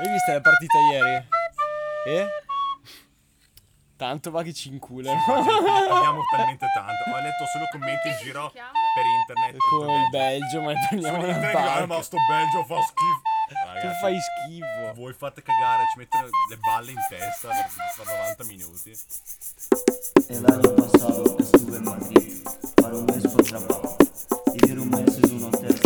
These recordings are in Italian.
Hai visto la partita ieri? Eh? Tanto va che ci inculano. Abbiamo talmente tanto. Ho letto solo commenti in giro per internet. Con il Belgio, ma prendiamo Su una "Ah, parte. ma sto Belgio fa schifo. Tu fai schifo. Voi fate cagare, ci mettono le balle in testa per, per 90 minuti. El año pasado estuve en Madrid para un mes por trabajo. Un mes en un hotel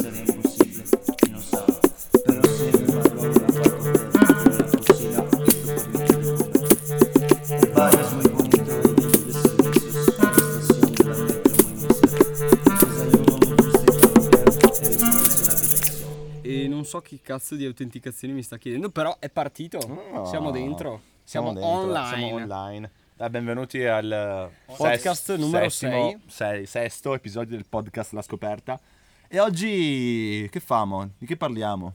so che cazzo di autenticazione mi sta chiedendo, però è partito. Siamo dentro. Siamo, dentro, online. Siamo online. Dai, benvenuti al Podcast ses- numero settimo- sei. sei- sesto episodio del podcast La Scoperta. E oggi che famo? Di che parliamo?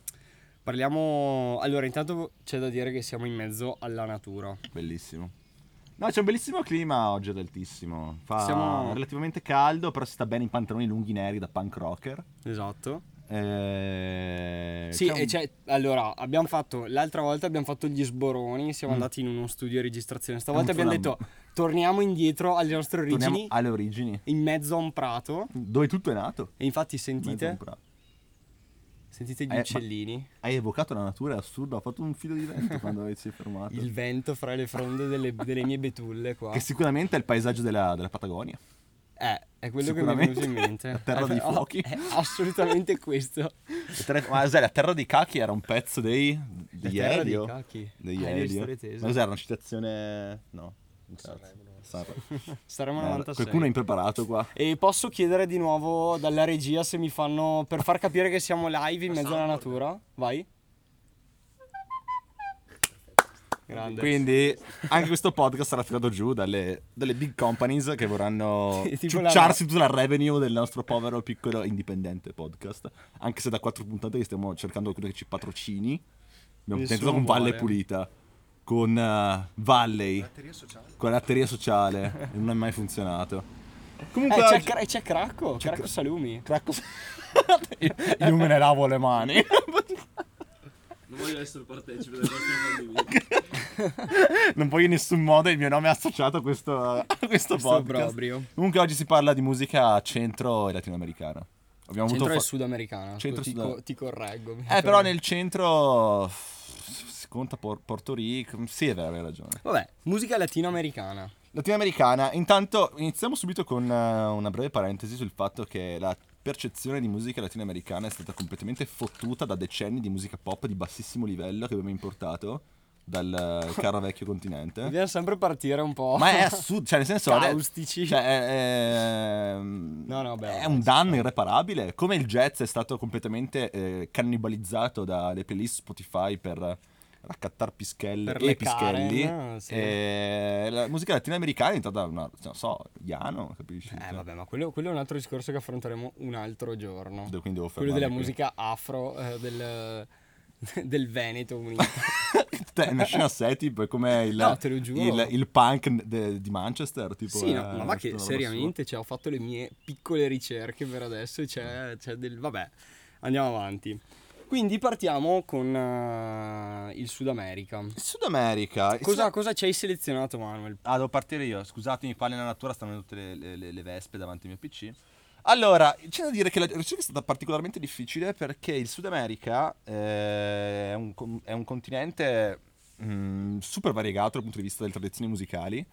Parliamo. Allora, intanto c'è da dire che siamo in mezzo alla natura. Bellissimo. No, c'è un bellissimo clima oggi ad altissimo. Fa Siamo- relativamente caldo, però si sta bene in pantaloni lunghi neri da punk rocker. Esatto. Eh, Sì, un- e c'è. Allora, abbiamo fatto. L'altra volta abbiamo fatto gli sboroni. Siamo Mm. andati in uno studio di registrazione. Stavolta abbiamo detto: torniamo indietro alle nostre origini. torniamo alle origini. In mezzo a un prato. Dove tutto è nato. E infatti, sentite. prato. Sentite gli Eh, ma- uccellini. Hai evocato la natura, è assurdo. Ha fatto un filo di vento quando si è fermato. Il vento fra le fronde delle, delle mie betulle qua. Che sicuramente è il paesaggio della, della Patagonia. Eh, è quello che mi è venuto in mente. La terra Eh, dei oh, fuochi. È assolutamente questo. La terra- Ma cos'è? La terra di Cachi era un pezzo dei. La di terra Elio? Cachi. Degli Ah, Elio. Ma cos'era una citazione. No. Saremo Eh, 96. Qualcuno è impreparato qua. E posso chiedere di nuovo dalla regia se mi fanno. per far capire che siamo live in mezzo alla natura? Vai. Grande. Quindi anche questo podcast sarà tirato giù dalle, dalle big companies che vorranno ciucciarsi tutta la revenue del nostro povero piccolo indipendente podcast. Anche se da quattro puntate che stiamo cercando qualcuno che ci patrocini. Abbiamo Nessuno tentato con Valle vuole. Pulita, con eh, Valley, con l'atteria sociale e non è mai funzionato. Eh, Comunque c'è, oggi- Cra- c'è Cracco, Cracco Cra- Salumi. Cracco. Io me ne lavo le mani. Non voglio essere partecipe del vostro fallimento. non voglio in nessun modo il mio nome è associato a questo, a questo Questo podcast. obbrobrio. Comunque oggi si parla di musica centro e latinoamericana. Abbiamo Centro avuto e fa- sudamericana. Centro e ti, sud- co- ti correggo. Eh, però nel centro si conta Por- Porto Rico. Sì, è vero, hai ragione. Vabbè, musica latinoamericana. Latinoamericana, intanto iniziamo subito con eh, una breve parentesi sul fatto che la percezione di musica latinoamericana è stata completamente fottuta da decenni di musica pop di bassissimo livello che abbiamo importato dal caro vecchio continente. Dobbiamo sempre partire un po'. Ma è assurdo, cioè nel senso... Caustici. Cioè, è, è- No, no, beh, è un danno irreparabile. Come il jazz è stato completamente eh, cannibalizzato dalle playlist Spotify per raccattare pischelle Per e pischelli. Karen, sì. E la musica latinoamericana è diventata una, non so, Iano, capisci? Eh vabbè, ma quello, quello è un altro discorso che affronteremo un altro giorno. Devo Quello della qui. musica afro eh, del, del Veneto unito. Te, una scena a sé, tipo, è come il, No, il, il punk de- di Manchester. Tipo, sì, no, è ma va che seriamente cioè, ho fatto le mie piccole ricerche per adesso c'è, c'è del... Vabbè, andiamo avanti. Quindi partiamo con eh, il Sud America. assurda. Sud America. il Cosa, Sud- cosa ci hai selezionato, Manuel? Ah, devo partire io. Scusatemi, qua nella natura stanno tutte le, le- le- le vespe davanti al mio PC. Allora, c'è da dire che la ricerca è stata particolarmente difficile perché il Sud America eh, è, un, è un continente mm, super variegato dal punto di vista delle tradizioni musicali,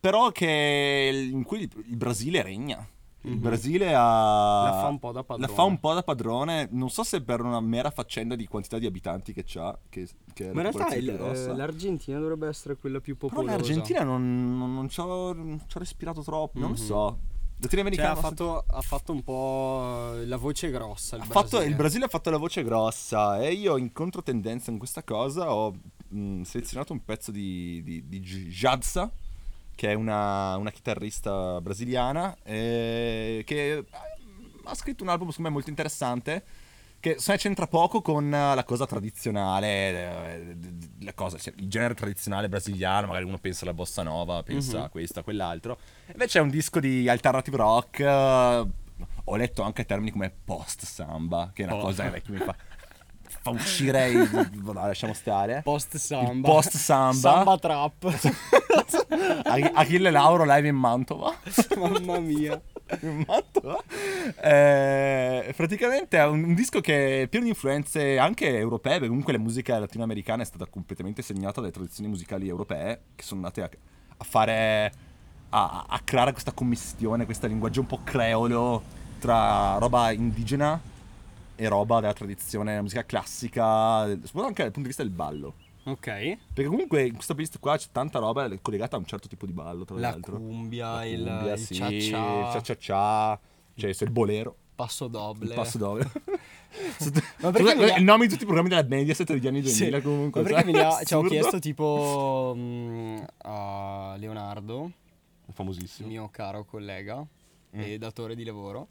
però che, in cui il, il Brasile regna. Il Brasile ha... La fa un po' da padrone. La fa un po' da padrone, non so se per una mera faccenda di quantità di abitanti che c'ha, che, che è Ma in realtà il- grossa. eh, l'Argentina dovrebbe essere quella più Però popolosa. l'Argentina non, non, non ci ho, respirato troppo, non lo so. Cioè, ha, fatto, ha fatto un po' la voce grossa. Il ha fatto- Brasile. il Brasile ha fatto la voce grossa e io in controtendenza in questa cosa ho mh, selezionato un pezzo di, di, di J- Jadsa, che è una, una chitarrista brasiliana, eh, che ha scritto un album secondo me molto interessante. Che me c'entra poco con la cosa tradizionale, eh, la cosa, cioè, il genere tradizionale brasiliano, magari uno pensa alla bossa nova, pensa a questo, a quell'altro. Invece è un disco di alternative rock. eh, ho letto anche termini come post samba, che è una Oh. cosa che mi fa. fa uscire il... no, lasciamo stare. Post samba. Post samba. Samba trap. Ach- Achille Lauro live in Mantova. Mamma mia. in Mantova. Eh, praticamente è un, un disco che è pieno di influenze anche europee, perché comunque la musica latinoamericana è stata completamente segnata dalle tradizioni musicali europee che sono andate a, a fare a, a creare questa commistione, questo linguaggio un po' creolo tra roba indigena e roba della tradizione della musica classica, soprattutto anche dal punto di vista del ballo. Ok. Perché comunque in questa playlist qua c'è tanta roba collegata a un certo tipo di ballo, tra La l'altro. cumbia, La il, cumbia, il sì, il cia, cia-cia-cia, cioè il bolero, passo doble. il passo doble. Ma perché mi ha- il nome di tutti i programmi della Mediaset degli anni 2000 Sì. comunque. Ma perché mi ha- ci ho chiesto tipo mm, a Leonardo, È famosissimo. mio caro collega e datore di lavoro,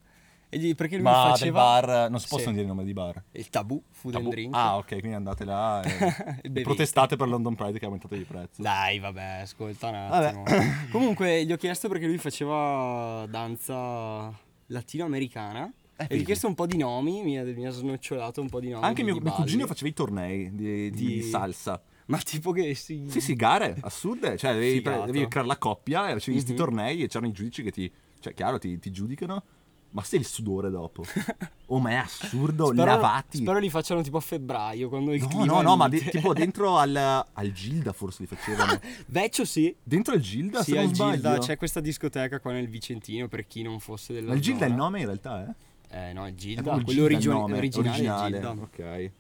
gli- perché lui. Ma faceva bar, non si Sì. possono dire il nome di bar. il tabù food and Tabù. drink. Ah, ok, quindi andate là e, E protestate per London Pride che ha aumentato i prezzi. Dai, vabbè, ascolta un attimo. Comunque, gli ho chiesto perché lui faceva danza latinoamericana. Eh, e gli ho chiesto un po' di nomi, mi ha, mi ha snocciolato un po' di nomi. Anche di- mio, di mio cugino faceva i tornei di, di- Di- di salsa. Ma tipo che si... Sì, sì, gare assurde. Cioè, devi, Figato. devi creare la coppia e facevi questi Mhm. tornei e c'erano i giudici che ti. Cioè, chiaro, ti, ti giudicano. Ma sei il sudore dopo. Oh, ma è assurdo. Spero, lavati. spero li facciano tipo a febbraio, quando il No, clima no, è no, ma de- tipo dentro al, al Gilda forse li facevano. Vecchio sì. Dentro al Gilda, Sì, se al Gilda c'è questa discoteca qua nel Vicentino per chi non fosse della Ma il Gilda è il nome in realtà, eh? Eh no, il È Gilda, il quello Gilda il origio- nome, originale, è il Gilda. Ok.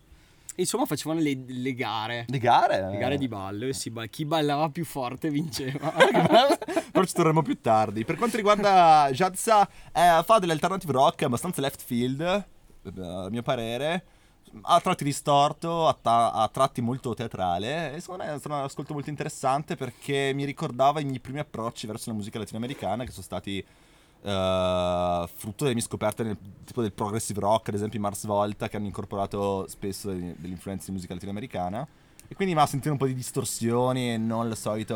Insomma, facevano le, le gare. Le gare? Le gare di ballo e ba- chi ballava più forte vinceva. Però ci torneremo più tardi. Per quanto riguarda Jadza, eh, fa dell'alternative rock abbastanza left field, eh, a mio parere. A tratti distorto, a, ta- a tratti molto teatrale. E secondo me è stato un ascolto molto interessante perché mi ricordava i miei primi approcci verso la musica latinoamericana, che sono stati eh, frutto delle mie scoperte nel tipo del progressive rock, ad esempio i Mars Volta, che hanno incorporato spesso degli- delle influenze di musica latinoamericana. E quindi mi ha sentito un po' di distorsioni e non il solito,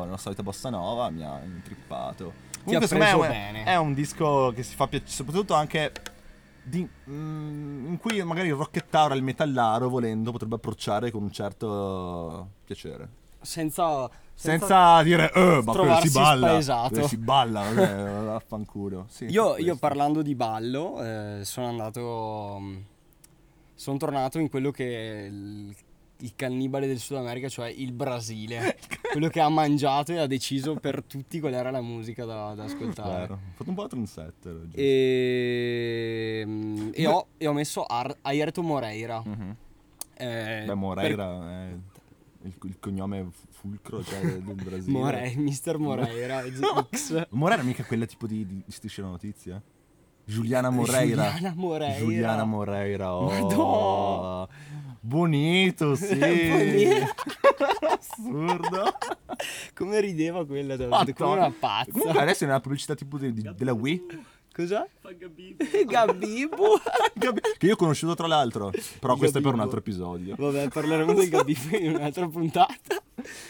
non la solita bossa nova, mi ha intrippato. Comunque, secondo me è un, bene. è un disco che si fa piacere, soprattutto anche di- mm, in cui magari il rockettaro e il metallaro, volendo, potrebbe approcciare con un certo piacere. senza, Senza, dire, eh, ma quello si balla. quello si balla, vaffanculo. Sì, Io, io parlando di ballo, eh, sono andato. mm, Sono tornato in quello che il, il cannibale del Sud America, cioè il Brasile. quello che ha mangiato e ha deciso per tutti qual era la musica da, da ascoltare. Ho fatto un po' la trendsetter. giusto. E, e ho, e ho messo Ar- Ayrton Moreira. Mhm. Eh, Beh, Moreira è il, il cognome fulcro cioè, del Brasile. More- Mister Moreira X. Moreira mica quella tipo di, di, striscia la notizia? Giuliana Moreira. Giuliana Moreira. Giuliana Moreira. Oh. Madonna. Bonito, sì. Bonito. Assurdo. Come rideva quella da, come una pazza. Comunque adesso è una pubblicità tipo di- di- della Wii. Cosa? Fa Gabibbo. Gabibo. Che io ho conosciuto tra l'altro. Però questo è per un Gabibbo. altro episodio. Vabbè, parleremo del Gabibo in un'altra puntata.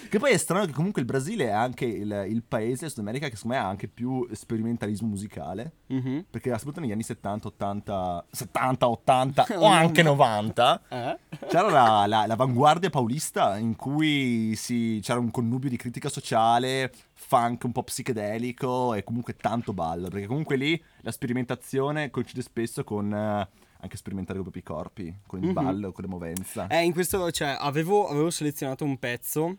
Che poi è strano che comunque il Brasile è anche il, il paese del Sud America che secondo me ha anche più sperimentalismo musicale. Mhm. Perché soprattutto negli anni 70, 80, 70, 80 o anche 90 Eh? c'era la, la- l'avanguardia paulista in cui si- c'era un connubio di critica sociale, funk un po' psichedelico e comunque tanto ballo. Perché comunque lì la sperimentazione coincide spesso con eh, anche sperimentare con i propri corpi, con il Mhm. ballo, con le movenza. Eh, in questo, cioè, avevo, avevo selezionato un pezzo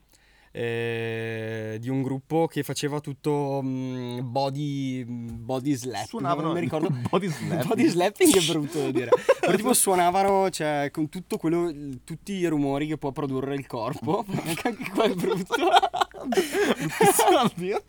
eh, di un gruppo che faceva tutto mm, body, body slapping. Suonavano non mi ricordo. body slapping. Body slapping è brutto dire. Però tipo suonavano, cioè, con tutto quello, tutti i rumori che può produrre il corpo. Anche qua è brutto. Oddio.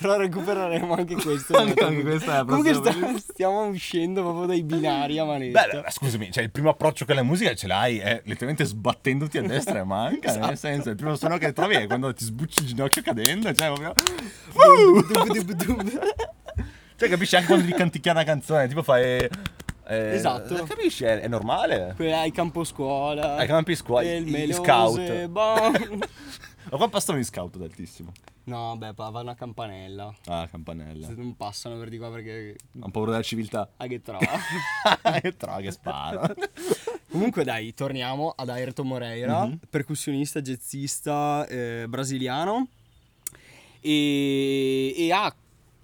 Però recupereremo anche questo. Anche- anche questa è la Comunque playlist. stiamo uscendo proprio dai binari a manetta. Beh, scusami, cioè il primo approccio con la musica ce l'hai, è letteralmente sbattendoti a destra e a manca, Esatto. nel senso, il primo suono che trovi è quando ti sbucci il ginocchio cadendo, cioè proprio... Cioè capisci anche quando ti canticchia una canzone, tipo fai... eh, Esatto. Capisci, è, è normale. Ai campo scuola. Ai campi scuola, il scout. bon. Ma qua passano gli scout ad altissimo. No, beh, pa- vanno a campanella. Ah, campanella. Se non passano per di qua perché... Ho paura della civiltà. Ah, che trova. che troia che spara. Comunque dai, torniamo ad Ayrton Moreira, Mhm. percussionista, jazzista eh, brasiliano. E, e ha,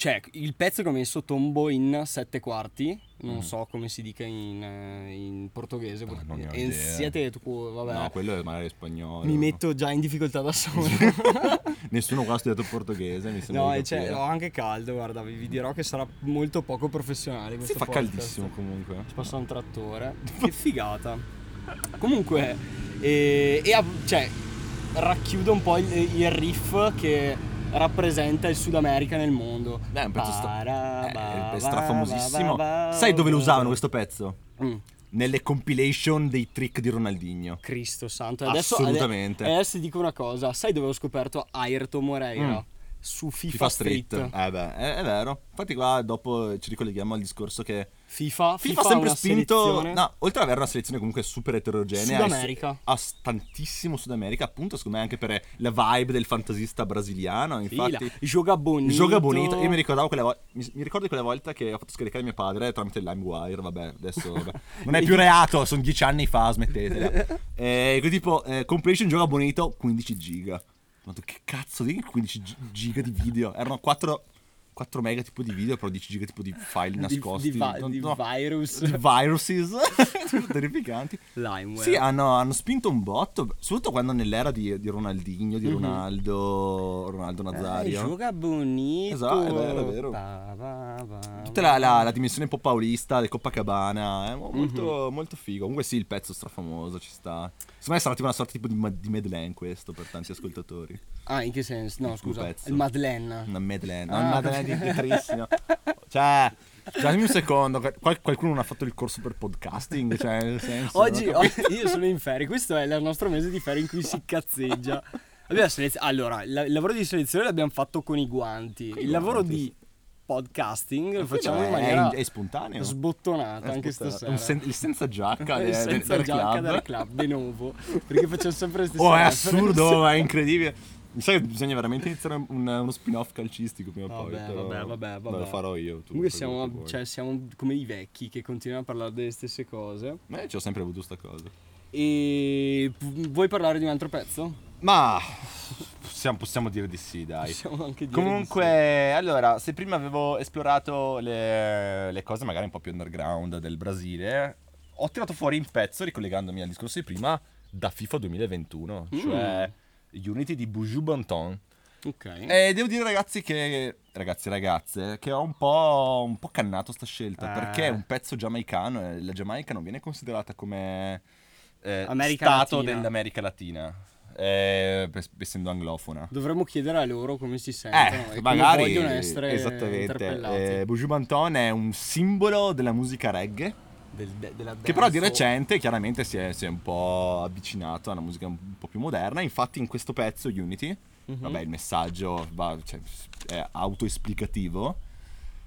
cioè, il pezzo che ho messo tombo in sette quarti, non so come si dica in, eh, in portoghese. Ah, non ho e idea. siete, tu, vabbè, No, quello è magari spagnolo. mi metto già in difficoltà da solo. Nessuno qua ha studiato portoghese, mi sembra. no, e capire. ho anche caldo, guarda, vi, vi dirò che sarà molto poco professionale Si questo fa podcast. caldissimo comunque. Ci passa un trattore. che figata. Comunque, e, e ha- cioè, racchiude un po' il, il riff che rappresenta il Sud America nel mondo. Beh, è un pezzo stra- eh, strafamosissimo. Sai dove lo usavano questo pezzo? Mm, Nelle compilation dei trick di Ronaldinho. Cristo santo. Adesso, Assolutamente. ade- adesso ti dico una cosa. Sai dove ho scoperto Ayrton Moreira? Mm. Su FIFA, FIFA Street. Street. Eh beh, è, è vero. Infatti qua dopo ci ricolleghiamo al discorso che FIFA, FIFA, ha ha sempre spinto, selezione no, oltre ad avere una selezione comunque super eterogenea, Sud America. ha tantissimo Sud America, appunto, secondo me anche per la vibe del fantasista brasiliano, Fila. infatti Gioca bonito. gioca bonito. Io mi ricordavo quella volta mi, mi ricordo quella volta che ho fatto scaricare mio padre tramite LimeWire, vabbè, adesso vabbè. non è più reato, sono dieci anni fa, smettetela. Eh, quindi tipo eh, compilation gioca bonito 15 giga. Ma che cazzo di 15 gi- giga di video? Erano 4 4 mega tipo di video, però 10 giga tipo di file di, nascosti. di, va- No, di no, virus. di viruses terrificanti. Limeware. Sì, hanno, hanno spinto un botto, soprattutto quando nell'era di, di Ronaldinho, Mhm. di Ronaldo, Ronaldo Nazario. Eh, gioca bonito. Esatto, è vero, è vero. Ba, ba, ba, Tutta la, la- la dimensione un po' paulista del Copacabana è mo- molto, Mhm. molto figo. Comunque sì, il pezzo strafamoso ci sta. Secondo me sarà tipo una sorta tipo di, ma- di Madeleine questo per tanti ascoltatori. Ah, in che senso? No, scusa. Il Madeleine. Una Madeleine, no, Ah, una Madeleine di pietrissimo. Cioè, cioè, dammi un secondo, qual- qualcuno non ha fatto il corso per podcasting? Cioè, nel senso, Oggi, oggi- io sono in ferie. Questo è il nostro mese di ferie in cui si cazzeggia. Abbiamo selez- allora, il, il lavoro di selezione l'abbiamo fatto con i guanti. Con il lavoro guanti, di podcasting lo Quello facciamo in è- maniera è spontaneo. sbottonata È anche spontaneo. stasera. Sen- il senza giacca Il senza del giacca club. del club, de nuovo. Perché facciamo sempre le stesse Oh, è assurdo, è incredibile. Mi sa che bisogna veramente iniziare un- uno spin-off calcistico prima o poi. Vabbè, però- vabbè, vabbè, vabbè. Lo farò io. Tu Comunque siamo, cioè, siamo come i vecchi che continuano a parlare delle stesse cose. Eh, ci ho sempre avuto sta cosa. E vuoi parlare di un altro pezzo? Ma possiamo, possiamo dire di sì, dai. Possiamo anche dire Comunque, allora, se prima avevo esplorato le, le cose magari un po' più underground del Brasile, ho tirato fuori un pezzo, ricollegandomi al discorso di prima, da FIFA 2021, Mm. cioè Unity di Buju Banton. Ok. E devo dire ragazzi che, ragazzi e ragazze, che ho un po', un po' cannato sta scelta, Eh. perché è un pezzo giamaicano e la Giamaica non viene considerata come eh, stato Latina. dell'America Latina, eh, essendo anglofona. Dovremmo chiedere a loro come si sentono e Eh, come magari vogliono essere esattamente. interpellati. Eh, Banton è un simbolo della musica reggae, Del- de- della che però di recente chiaramente si è, si è un po' avvicinato a una musica un po' più moderna. Infatti, in questo pezzo, Unity, Mhm. vabbè, il messaggio va- cioè, è autoesplicativo.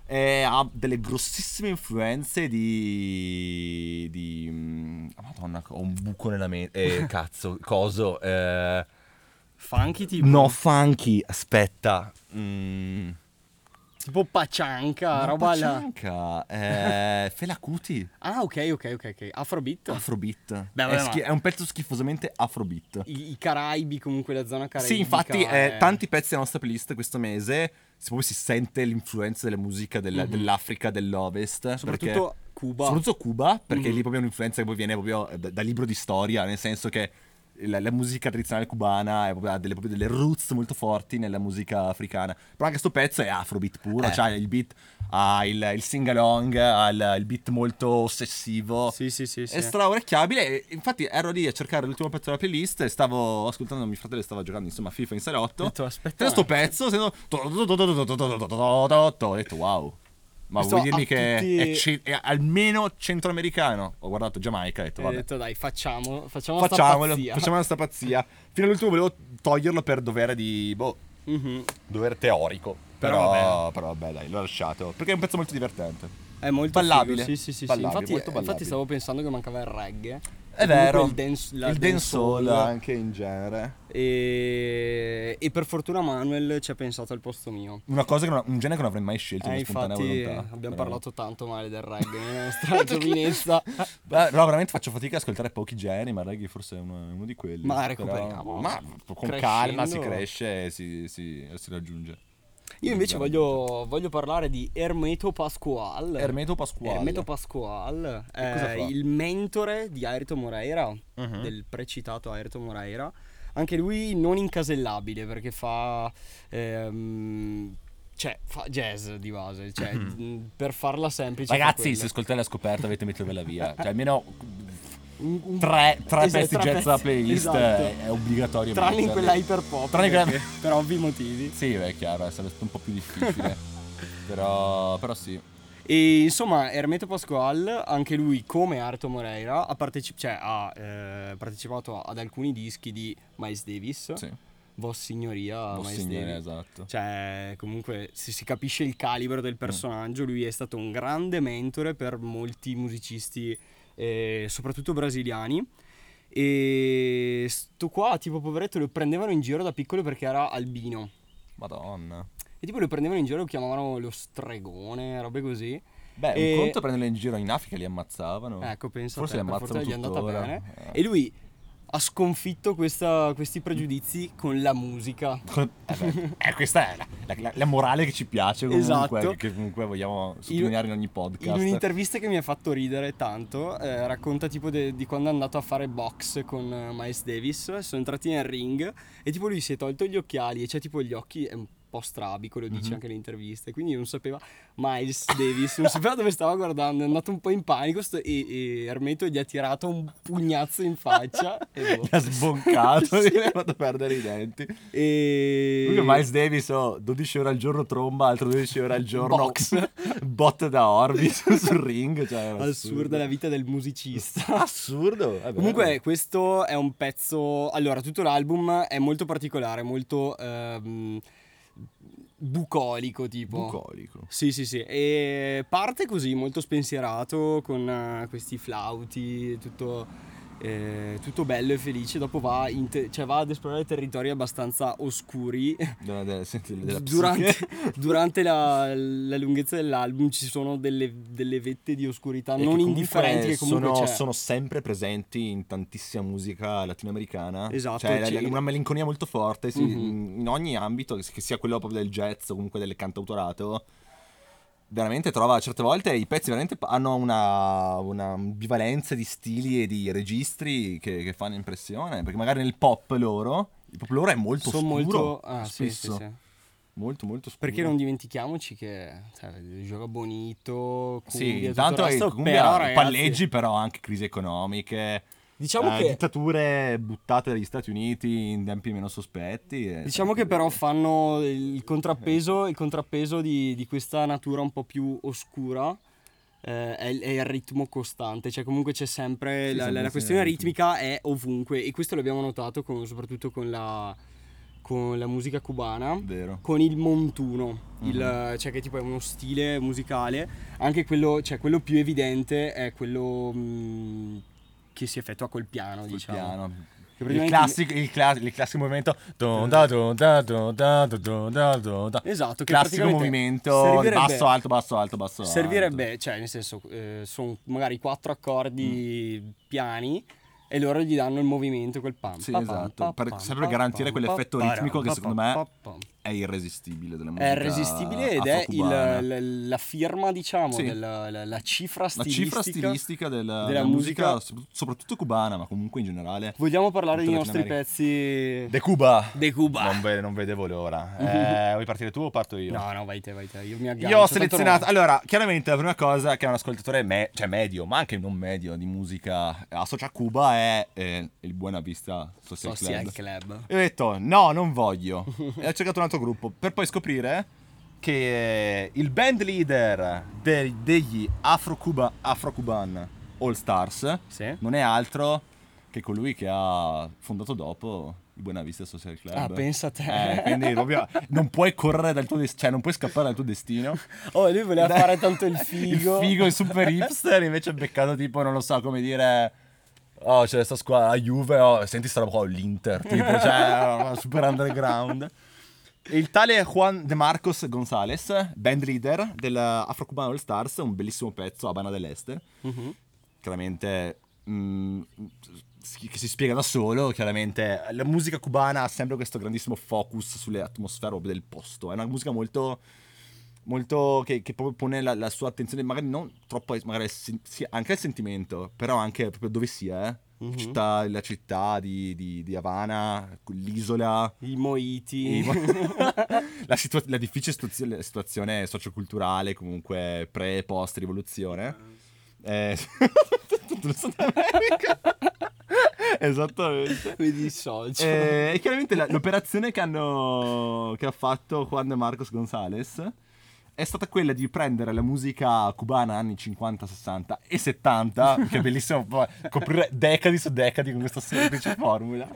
E ha delle grossissime influenze di. di. mm, Madonna, ho un buco nella mente. Eh, cazzo, coso. Eh, Funky tipo, no, funky. Aspetta. Mm. Tipo Pacianca, No, roba la... Pacianca, eh, Fela Kuti, Ah, ok, ok, ok, ok. Afrobeat. Afrobeat. Beh, vabbè, è, schi- è un pezzo schifosamente Afrobeat. I, I Caraibi, comunque la zona caraibica. Sì, infatti, eh, è- tanti pezzi della nostra playlist questo mese, si, proprio si sente l'influenza della musica del- dell'Africa dell'Ovest. perché-. Soprattutto Cuba. Soprattutto Cuba, perché Mhm. lì proprio è un'influenza che poi viene proprio da, da libro di storia, nel senso che la, la musica tradizionale cubana ha delle, proprio delle roots molto forti nella musica africana. Però anche sto pezzo è afrobeat puro, Eh. cioè il beat ha il, il sing-along, ha il, il beat molto ossessivo. Sì, sì, sì, sì. È straorecchiabile. e Infatti, ero lì a cercare l'ultimo pezzo della playlist e stavo ascoltando mio fratello stava giocando insomma a FIFA in salotto. Ho detto, aspetta Sento sto un attimo. pezzo. Ho detto wow. Ma Questo vuoi dirmi che tutti- è, ce- è almeno centroamericano? Ho guardato Giamaica e ho detto Ho vabbè. detto, dai, facciamo, facciamo sta Facciamolo, pazzia. facciamo sta pazzia. Fino all'ultimo volevo toglierlo per dovere di. boh, Mhm. dovere teorico. Però Però, vabbè. però vabbè, dai, l'ho lasciato. Perché è un pezzo molto divertente. È molto Ballabile. figo, Sì, sì, sì, sì. Ballabile, Infatti, molto infatti ballabile. stavo pensando che mancava il reggae. È vero. il dance- la il dancehall anche in genere. E, e per fortuna Manuel ci ha pensato al posto mio. Una cosa che non, un genere che non avrei mai scelto Eh, infatti volontà. abbiamo Però- parlato tanto male del reggae nella nostra giovinezza. Beh, no, veramente faccio fatica ad ascoltare pochi generi, ma il reggae forse è uno, uno di quelli. Ma Però- recuperiamo. ma con Crescendo. calma si cresce e si, si- si raggiunge. Io invece voglio, voglio parlare di Hermeto Pasquale. Ermeto Pasquale. Hermeto Pasquale è fa? il mentore di Ayrton Moreira, Mhm. del precitato Ayrton Moreira. Anche lui non incasellabile perché fa... ehm, cioè, fa jazz di base. Cioè, mh, per farla semplice. Ragazzi, se ascoltate la scoperta avete mettervela via. Cioè, almeno Un- un- tre, tre Esatto, pezzi tre jazz alla playlist esatto. è, è obbligatorio. Tranne in quella hyper pop. Tranne quella- per ovvi motivi. Sì, beh, è chiaro, sarebbe un po' più difficile. però, però sì. E insomma, Hermeto Pasquale, anche lui come Arto Moreira, ha, parteci- cioè, ha, eh, partecipato ad alcuni dischi di Miles Davis. Sì. Vos Signoria, Vos Davis. esatto. Cioè, comunque si, si capisce il calibro del personaggio. Lui è stato un grande mentore per molti musicisti, eh, soprattutto brasiliani. E sto qua, tipo, poveretto, lo prendevano in giro da piccolo perché era albino. Madonna. E tipo lo prendevano in giro, lo chiamavano lo stregone, robe così. Beh, E- un conto prenderlo in giro in Africa li ammazzavano. Ecco, penso Forse li te, ammazzano fortuna gli è andata bene. Eh. E lui ha sconfitto questa- questi pregiudizi con la musica. Eh beh, eh, questa è la, la- la morale che ci piace comunque, Esatto. che comunque vogliamo sottolineare in ogni In podcast. un'intervista che mi ha fatto ridere tanto, eh, racconta tipo de- di quando è andato a fare box con eh, Miles Davis. Sono entrati nel ring e tipo lui si è tolto gli occhiali e c'è tipo gli occhi, è un po' strabico, lo dice anche nelle interviste. Quindi non sapeva Miles Davis, non sapeva dove stava guardando. È andato un po' in panico sto- e, e Ermeto gli ha tirato un pugnazzo in faccia. e boh. Mi ha sboncato, Sì. gli ha fatto perdere i denti. E... Lui Miles Davis, oh, 12 ore al giorno tromba, altro 12 ore al giorno Box. botte da Orbis sul ring. Cioè, era Assurda la vita del musicista. Assurdo. beh. Comunque questo è un pezzo, allora tutto l'album è molto particolare, molto ehm, bucolico tipo. bucolico. Sì, sì, sì. E parte così, molto spensierato, con eh, questi flauti, tutto, eh, tutto bello e felice. Dopo va, te- cioè va ad esplorare territori abbastanza oscuri. Senti, della Durante, durante la, la lunghezza dell'album ci sono delle, delle vette di oscurità E non indifferenti che comunque sono, sono sempre presenti in tantissima musica latinoamericana. Esatto, Cioè, c'è- una melinconia molto forte sì, Mhm. in ogni ambito, che sia quello proprio del jazz o comunque del cantautorato. Veramente trova certe volte i pezzi veramente hanno una, una bivalenza di stili e di registri che, che fanno impressione. Perché magari nel pop loro, il pop loro è molto sono molto ah, sì, sì, spesso. sì. Molto, molto scuro. Perché non dimentichiamoci che cioè, gioca bonito, Sì, cumbia, tutto intanto il è resto, cumbia, però, ragazzi, palleggi, però anche crisi economiche. Diciamo eh, che dittature buttate dagli Stati Uniti in tempi meno sospetti. Diciamo che però fanno il contrappeso, il contrappeso di, di questa natura un po' più oscura. eh, è, il- è il ritmo costante, cioè comunque c'è sempre Sì, la, la sì, questione il ritmica è ovunque e questo l'abbiamo notato con- soprattutto con la, con la musica cubana, Vero. con il montuno, il- Mhm. cioè che tipo è uno stile musicale, anche quello, cioè quello più evidente è quello mh, che si effettua col piano, Sul diciamo. piano. Il classico, il, cla- il classico movimento. Don da don da don da don da don da. Esatto, che Classico movimento basso, alto, basso, alto, basso. alto. Servirebbe, cioè nel senso, sono magari quattro accordi piani e loro gli danno il movimento, quel pam. Sì, pa, esatto, per- pa, sempre pam, garantire quell'effetto pa, ritmico che pa, secondo pa, me pa, pa. È irresistibile della musica. È irresistibile ed è il- la firma, diciamo, Sì. della, la, la cifra La stilistica. cifra stilistica del- della, della musica, musica. sop- soprattutto cubana, ma comunque in generale. Vogliamo parlare dei nostri pezzi De Cuba. De Cuba. Non, ve- non vedevo l'ora. Eh, vuoi partire tu o parto io? No, no, vai te, vai te. Io mi aggancio. Io ho selezionato. Allora, chiaramente la prima cosa che un ascoltatore me- cioè medio, ma anche non medio di musica associa a Cuba è eh, il Buena Vista Social Social Club. Club. E ho detto no, non voglio. e ho cercato un altro gruppo per poi scoprire che il band leader de- degli Afro-Cuba- Afro-Cuban All Stars Sì. non è altro che colui che ha fondato dopo il Buena Vista Social Club. Ah, pensa a te. Eh, quindi proprio non puoi correre dal tuo destino, cioè non puoi scappare dal tuo destino. Oh, lui voleva Dai. fare tanto il figo. Il figo è super hipster, invece ha beccato tipo, non lo so come dire... oh c'è questa squadra, la Juve, oh, senti sta roba qua, l'Inter, tipo, cioè, super underground. Il tale Juan De Marcos Gonzalez, band leader dell'Afro Cubano All Stars, un bellissimo pezzo, Habana dell'Este, Mhm. chiaramente mm, si- che si spiega da solo, chiaramente la musica cubana ha sempre questo grandissimo focus sulle atmosfere del posto, è una musica molto molto che, che proprio pone la, la sua attenzione magari non troppo magari sì, anche al sentimento però anche proprio dove sia eh. Mhm. città, la città di, di, di Havana l'isola I Moiti. i- la, situa- la difficile situazio- situazione socioculturale comunque pre e post rivoluzione eh, tutto il Sud America esattamente Mi dissocio. eh, e chiaramente la- l'operazione che, hanno, che ha fatto Juan de Marcos Gonzalez è stata quella di prendere la musica cubana anni 50, 60 e 70, che è bellissimo coprire decadi su decadi con questa semplice formula,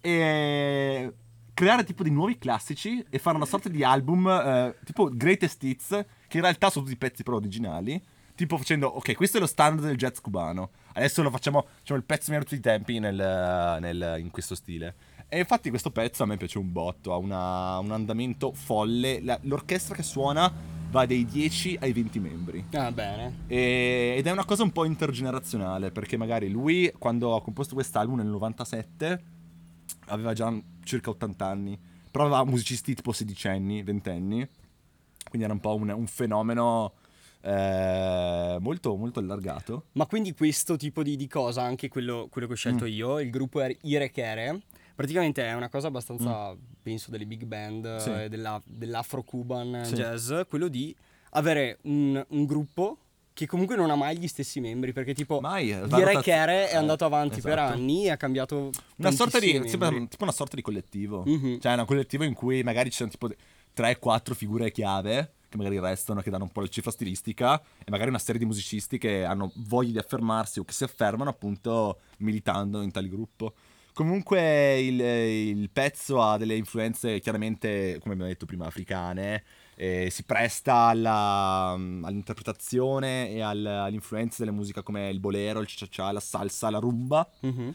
e creare tipo dei nuovi classici e fare una sorta di album eh, tipo Greatest Hits, che in realtà sono tutti pezzi però originali. Tipo facendo, ok, questo è lo standard del jazz cubano. Adesso lo facciamo, facciamo il pezzo migliore di tutti i tempi nel- nel- in questo stile. E infatti questo pezzo a me piace un botto, ha una- un andamento folle. La- l'orchestra che suona va dai 10 ai 20 membri. Ah, bene. E- ed è una cosa un po' intergenerazionale, perché magari lui, quando ha composto quest'album nel 97, aveva già circa 80 anni, però aveva musicisti tipo sedicenni, ventenni, quindi era un po' un, un fenomeno eh, molto, molto allargato. Ma quindi questo tipo di, di cosa, anche quello, quello che ho scelto Mm. io, il gruppo Irekere, praticamente è una cosa abbastanza, penso, delle big band, Mm. Sì. eh, della- dell'afro-cuban Sì. jazz, quello di avere un, un gruppo che comunque non ha mai gli stessi membri, perché tipo Mai, eh, va Irekere rotaz- è andato avanti per esatto. anni e ha cambiato Una sorta di, sembra tipo una sorta di collettivo. Mhm. Cioè, un collettivo in cui magari ci sono tipo 3-4 figure chiave che magari restano, che danno un po' la cifra stilistica, e magari una serie di musicisti che hanno voglia di affermarsi o che si affermano appunto militando in tale gruppo. Comunque il, il pezzo ha delle influenze chiaramente, come abbiamo detto prima, africane, e si presta alla- all'interpretazione e al- all'influenza delle musiche come il bolero, il cha-cha-cha, la salsa, la rumba Mhm.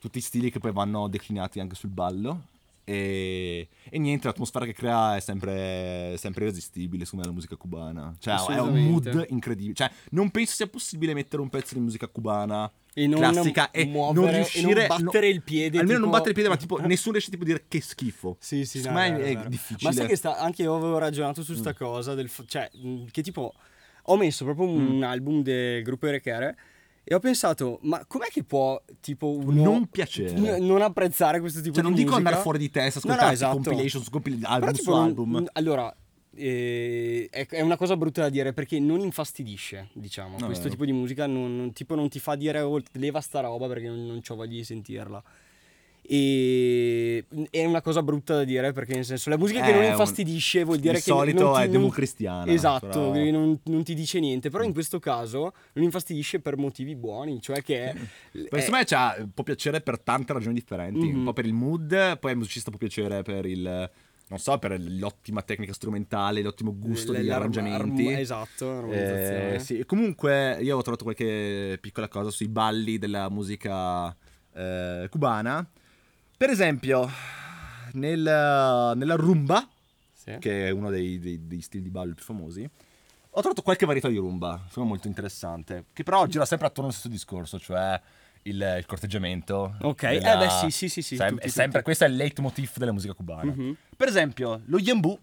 tutti stili che poi vanno declinati anche sul ballo. E, e niente, l'atmosfera che crea è sempre, sempre irresistibile, secondo me, la musica cubana. Cioè, è un mood incredibile. Cioè, non penso sia possibile mettere un pezzo di musica cubana E non classica e muovere- non non riuscire battere no- il piede, Almeno non tipo- battere il piede, ma tipo nessuno riesce tipo a dire che schifo. Sì, sì, no, vero, è vero. difficile. Ma sai che sta, anche io avevo ragionato su sta cosa, del, cioè, mh, che tipo, ho messo proprio un album del gruppo Erechere e ho pensato, ma com'è che può, tipo, uno Non piacere. n- non apprezzare questo tipo Cioè, di non dico musica? andare fuori di testa, No, no, ascoltarsi esatto. compilation su compil- Però, album tipo, su non- album. n- allora, eh, è, è una cosa brutta da dire perché non infastidisce, diciamo. No, Questo vero. tipo di musica non, non- tipo, non ti fa dire "Oh, leva sta roba perché non, non ho voglia di sentirla. E è una cosa brutta da dire perché nel senso la musica che È non un- infastidisce vuol dire di che solito non ti, è democristiana, Esatto, però- che non, non ti dice niente, però in questo caso non infastidisce per motivi buoni, cioè che è- me cioè, può piacere per tante ragioni differenti. Mhm. Un po' per il mood, poi al musicista può piacere per il. Non so, per l'ottima tecnica strumentale, l'ottimo gusto degli arrangiamenti. arm- esatto. Eh, sì, comunque io ho trovato qualche piccola cosa sui balli della musica eh, cubana. Per esempio, nel- nella rumba, Sì. che è uno dei, dei- dei stili di ballo più famosi, ho trovato qualche varietà di rumba, insomma molto interessante, che però gira sempre attorno allo stesso discorso, cioè il, il corteggiamento. Ok, eh beh, sì, sì, sì, sì, Sem- tutti, è sempre, tutti. questo è il leitmotiv della musica cubana. Mhm. Per esempio, lo yambu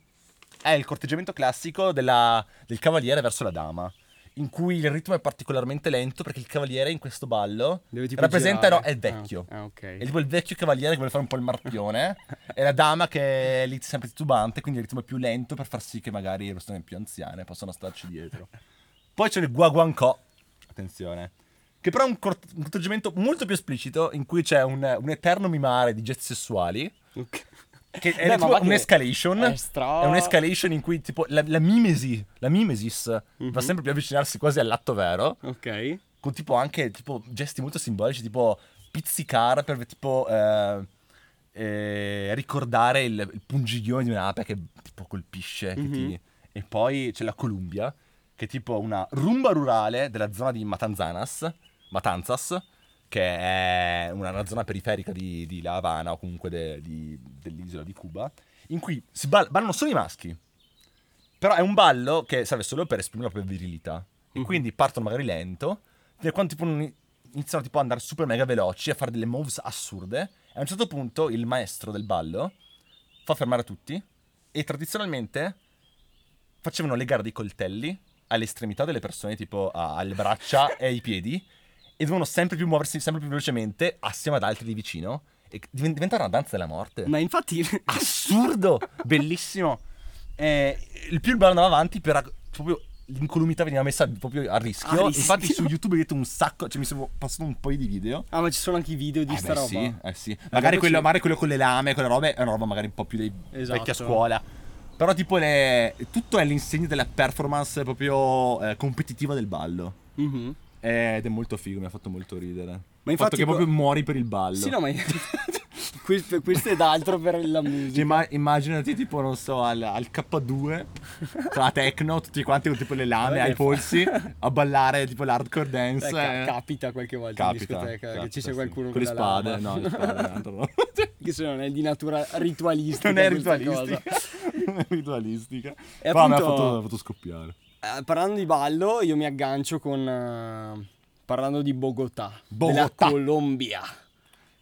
è il corteggiamento classico della- del cavaliere verso la dama, in cui il ritmo è particolarmente lento perché il cavaliere in questo ballo rappresenta no, è il vecchio. Ah, ok. È tipo il vecchio cavaliere che vuole fare un po' il marpione e la dama che è lì sempre titubante, quindi il ritmo è più lento per far sì che magari le persone più anziane possano starci dietro. Poi c'è il guaguancò, attenzione, che però è un, cort- un corteggiamento molto più esplicito in cui c'è un, un eterno mimare di gesti sessuali Ok. che è Beh, tipo un'escalation. è stra- È un'escalation in cui tipo la, la mimesi, la mimesis Mhm. va sempre più avvicinarsi quasi all'atto vero Ok. con tipo anche tipo gesti molto simbolici, tipo pizzicare per tipo eh, eh, ricordare il, il pungiglione di un'ape che tipo colpisce. che ti- Mhm. E poi c'è la Columbia, che è tipo una rumba rurale della zona di Matanzanas, Matanzas, che è una, una zona periferica di, di La Habana o comunque de- di- dell'isola di Cuba, in cui si ball- ballano solo i maschi. Però è un ballo che serve solo per esprimere la propria virilità. E Mhm. quindi partono magari lento, fino a quando tipo iniziano tipo ad andare super mega veloci, a fare delle moves assurde. E a un certo punto il maestro del ballo fa fermare tutti e tradizionalmente facevano legare dei coltelli alle estremità delle persone, tipo alle braccia e ai piedi, e dovevano sempre più muoversi sempre più velocemente assieme ad altri di vicino. E diven- diventava una danza della morte. Ma infatti... Assurdo! Bellissimo! E il più il ballo andava avanti, per proprio l'incolumità veniva messa proprio a rischio. A rischio. Infatti su YouTube vedete un sacco, cioè mi sono passato un po' di video. Ah, ma ci sono anche i video di Eh sta beh, roba. sì, eh sì. Magari quello, ci- magari quello con le lame, quelle robe, è una roba magari un po' più dei Esatto. vecchia scuola. Però tipo le... tutto è l'insegno della performance proprio eh, competitiva del ballo. Mhm. Ed è molto figo, mi ha fatto molto ridere. Ma Il fatto infatti che co- proprio muori per il ballo. Sì, no, ma... questo, questo è d'altro per la musica. Cioè, imma- immaginati tipo, non so, al, al K2, con la techno, tutti quanti con tipo le lame ai polsi, a ballare tipo l'hardcore dance. Eh, ca- eh. capita qualche volta Capita, in discoteca che capita, ci sia sì. qualcuno con le spade, lama. no, le spade, no. che se non è di natura ritualistica. non è ritualistica. Non è ritualistica. E Però mi ha appunto- fatto, mi ha fatto scoppiare. Eh, parlando di ballo, io mi aggancio con. eh, parlando di Bogotà, della Bogotà. Colombia.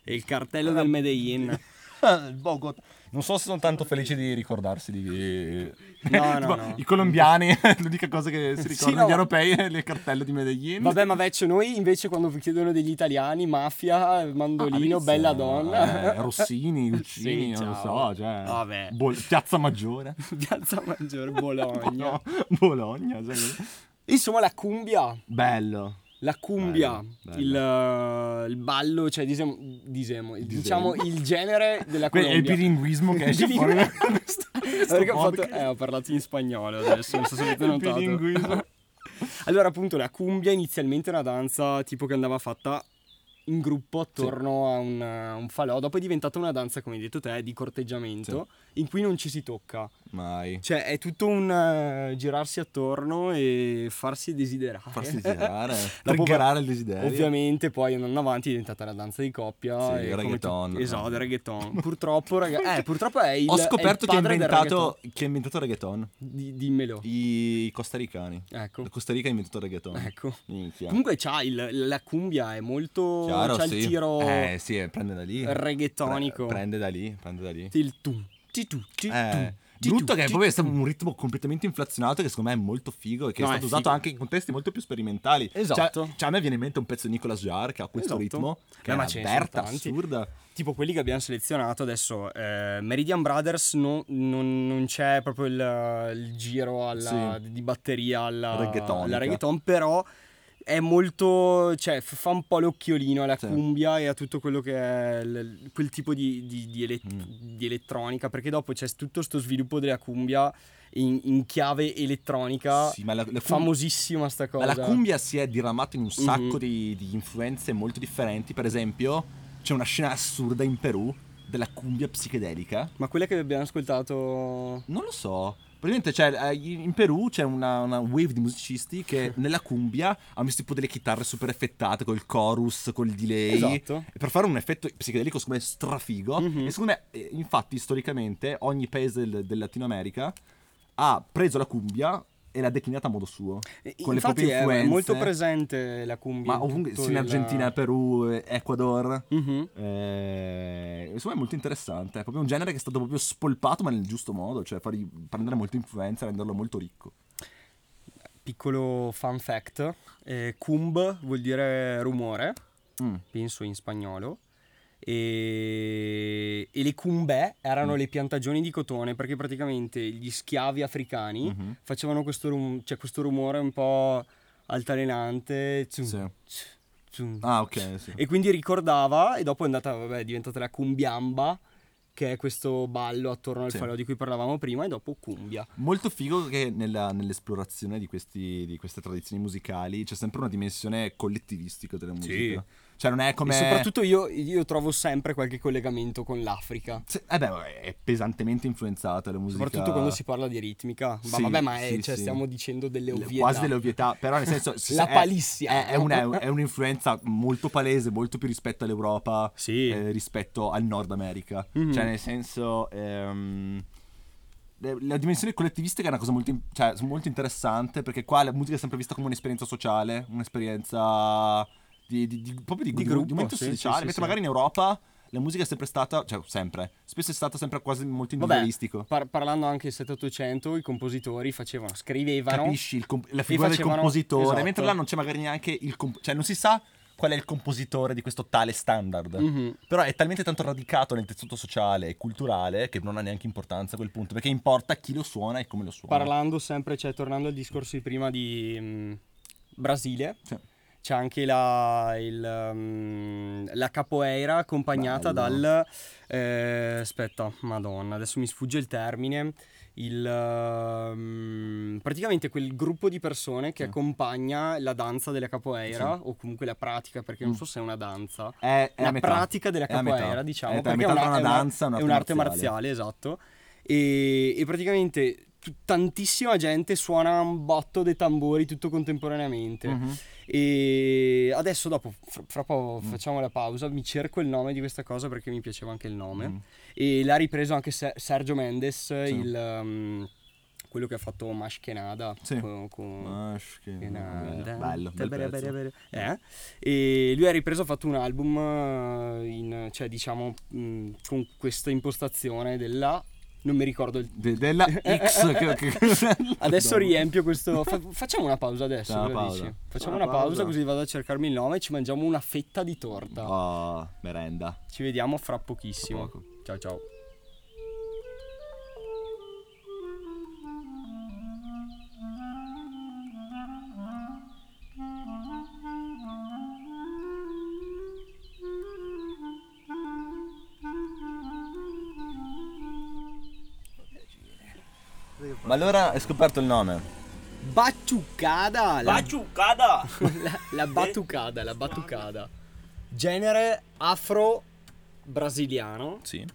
E il cartello del Medellin. Il Bogotà. Non so se sono tanto felice di ricordarsi di... No, no, no. I colombiani, l'unica cosa che si Sì, ricordano no. gli europei è il cartello di Medellin. Vabbè, ma vecchio, noi invece quando chiedono degli italiani, mafia, mandolino, Ah, bella donna. eh, Rossini, Uccini, Sì, non lo so, cioè... Vabbè. Bol- Piazza Maggiore. Piazza Maggiore, Bologna. No, Bologna, sai? Insomma, la cumbia. Bello. La cumbia, Bello, bello. Il, eh, il ballo, cioè diciamo, diciamo, il- Disemo. diciamo il genere della Colombia. È il bilinguismo che esce Il fuori da questo, questo Perché ho, fatto, eh, ho parlato in spagnolo adesso, mi sono subito Il notato. bilinguismo. Allora, appunto, la cumbia inizialmente è una danza tipo che andava fatta in gruppo attorno a un, a un falò. Dopo è diventata una danza, come hai detto te, di corteggiamento, in cui non ci si tocca. Mai. Cioè, è tutto un eh, girarsi attorno e farsi desiderare. Farsi desiderare. Triggerare il desiderio. Ovviamente poi andando avanti è diventata una danza di coppia. Sì, il reggaeton. tu- Esatto, il reggaeton. Purtroppo, raga- eh, purtroppo è il Ho scoperto il ha padre del inventato, chi ha inventato il reggaeton. Di- dimmelo. I costaricani. Ecco. La Costa Rica ha inventato il reggaeton. Ecco. Minchia. Comunque c'ha il, la cumbia è molto... Chiaro, c'ha sì. il tiro Eh, sì, eh, prende da lì. reggaetonico. Pre- prende da lì, prende da lì. Il tum, ti tu, ti Eh, tu, ti brutto che proprio è tu. stato un ritmo completamente inflazionato che secondo me è molto figo e che No, è è stato usato figo. anche in contesti molto più sperimentali. Esatto. Cioè, cioè, a me viene in mente un pezzo di Nicolas Jarre che ha questo Esatto. ritmo che Eh, è una Berta assurda. Tipo quelli che abbiamo selezionato adesso, eh, Meridian Brothers no- non, non c'è proprio il, il giro alla- di batteria alla reggaeton, però è molto, cioè fa un po' l'occhiolino alla Sì. cumbia e a tutto quello che è il- quel tipo di, di- di ele- Mm. di elettronica, perché dopo c'è tutto sto sviluppo della cumbia in, in chiave elettronica, Sì, ma la, la cum- famosissima sta ma cosa. la cumbia si è diramata in un sacco Mhm. di, di influenze molto differenti. Per esempio, c'è una scena assurda in Perù della cumbia psichedelica. Ma quella che abbiamo ascoltato... Non lo so. Praticamente c'è, eh, in Perù c'è una, una wave di musicisti che nella cumbia hanno messo tipo delle chitarre super effettate col chorus, col delay. Esatto. E per fare un effetto psicedelico secondo me strafigo. Mhm. E secondo me, eh, infatti, storicamente, ogni paese del, del Latino America ha preso la cumbia e l'ha declinata a modo suo. E- Con le proprie è influenze. molto presente la cumbia. Ma in ovunque, in il- Argentina, Perù, eh, Ecuador. Mhm. Eh, insomma è molto interessante, è proprio un genere che è stato proprio spolpato ma nel giusto modo, cioè far prendere molta influenza e renderlo molto ricco. Piccolo fun fact, eh, cumb vuol dire rumore, Mm. penso in spagnolo, e, e le cumbè erano le piantagioni di cotone perché praticamente gli schiavi africani Mhm. facevano questo, rum- cioè questo rumore un po' altalenante. zum, Sì. zum, Ah ok, sì. E quindi ricordava, e dopo è andata, vabbè, è diventata la cumbiamba, che è questo ballo attorno al Sì. falò di cui parlavamo prima, e dopo cumbia. Molto figo che nella- nell'esplorazione di, questi, di queste tradizioni musicali c'è sempre una dimensione collettivistica della musica. Cioè non è come... E soprattutto io, io trovo sempre qualche collegamento con l'Africa. Se- Eh beh, è pesantemente influenzata la musica. Soprattutto quando si parla di ritmica. Ma Sì, vabbè, ma è- sì, cioè, sì. stiamo dicendo delle Le- ovvietà. Quasi delle ovvietà, però nel senso... se- La palissia. È, è una- è un'influenza molto palese, molto più rispetto all'Europa, Sì. eh, rispetto al Nord America. Mhm. Cioè nel senso... ehm, la dimensione collettivistica è una cosa molto, cioè, molto interessante perché qua la musica è sempre vista come un'esperienza sociale, un'esperienza di, di- di- proprio di, Di gruppo, di momento sì, sociale. sì, Mentre sì. magari in Europa la musica è sempre stata, cioè sempre, spesso è stata sempre quasi molto Vabbè, individualistico. par- parlando anche 7-800, i compositori facevano, scrivevano. Capisci il comp- la figura del facevano- compositore, esatto. mentre là non c'è magari neanche il comp- cioè non si sa qual è il compositore di questo tale standard. Mhm. Però è talmente tanto radicato nel tessuto sociale e culturale che non ha neanche importanza a quel punto, perché importa chi lo suona e come lo suona. Parlando sempre, cioè tornando al discorso di prima di mm, Brasile, Sì. C'è anche la, il, mm, la capoeira accompagnata Bello. dal... eh, aspetta, madonna, adesso mi sfugge il termine. Il, mm, praticamente quel gruppo di persone che Sì. accompagna la danza della capoeira o comunque la pratica perché non so se è una danza È, è la metà. pratica della È metà. capoeira, diciamo, È a perché metà è una, una è una- danza è un'arte marziale, esatto. E, e praticamente t- tantissima gente suona un botto dei tambori tutto contemporaneamente. Mhm. E adesso dopo, fra, fra poco Mm. facciamo la pausa, mi cerco il nome di questa cosa perché mi piaceva anche il nome. Mm. E l'ha ripreso anche Se- Sergio Mendes, Sì. il, um, quello che ha fatto Mashkenada. Sì. con- con- che- Kenada. Bello, bel pezzo. Eh? E lui ha ripreso, ha fatto un album eh, in, cioè diciamo mh, con questa impostazione della non mi ricordo il De- della X Adesso Madonna. riempio questo fa- facciamo una pausa adesso, Una pausa. Facciamo Una una pausa. pausa. così vado a cercarmi il nome e ci mangiamo una fetta di torta. Oh, merenda. Ci vediamo fra pochissimo. Ciao ciao. Ma allora hai scoperto il nome? Bacciucada! La, Baciucada! la, la batucada, la batucada. Genere afro-brasiliano. Sì.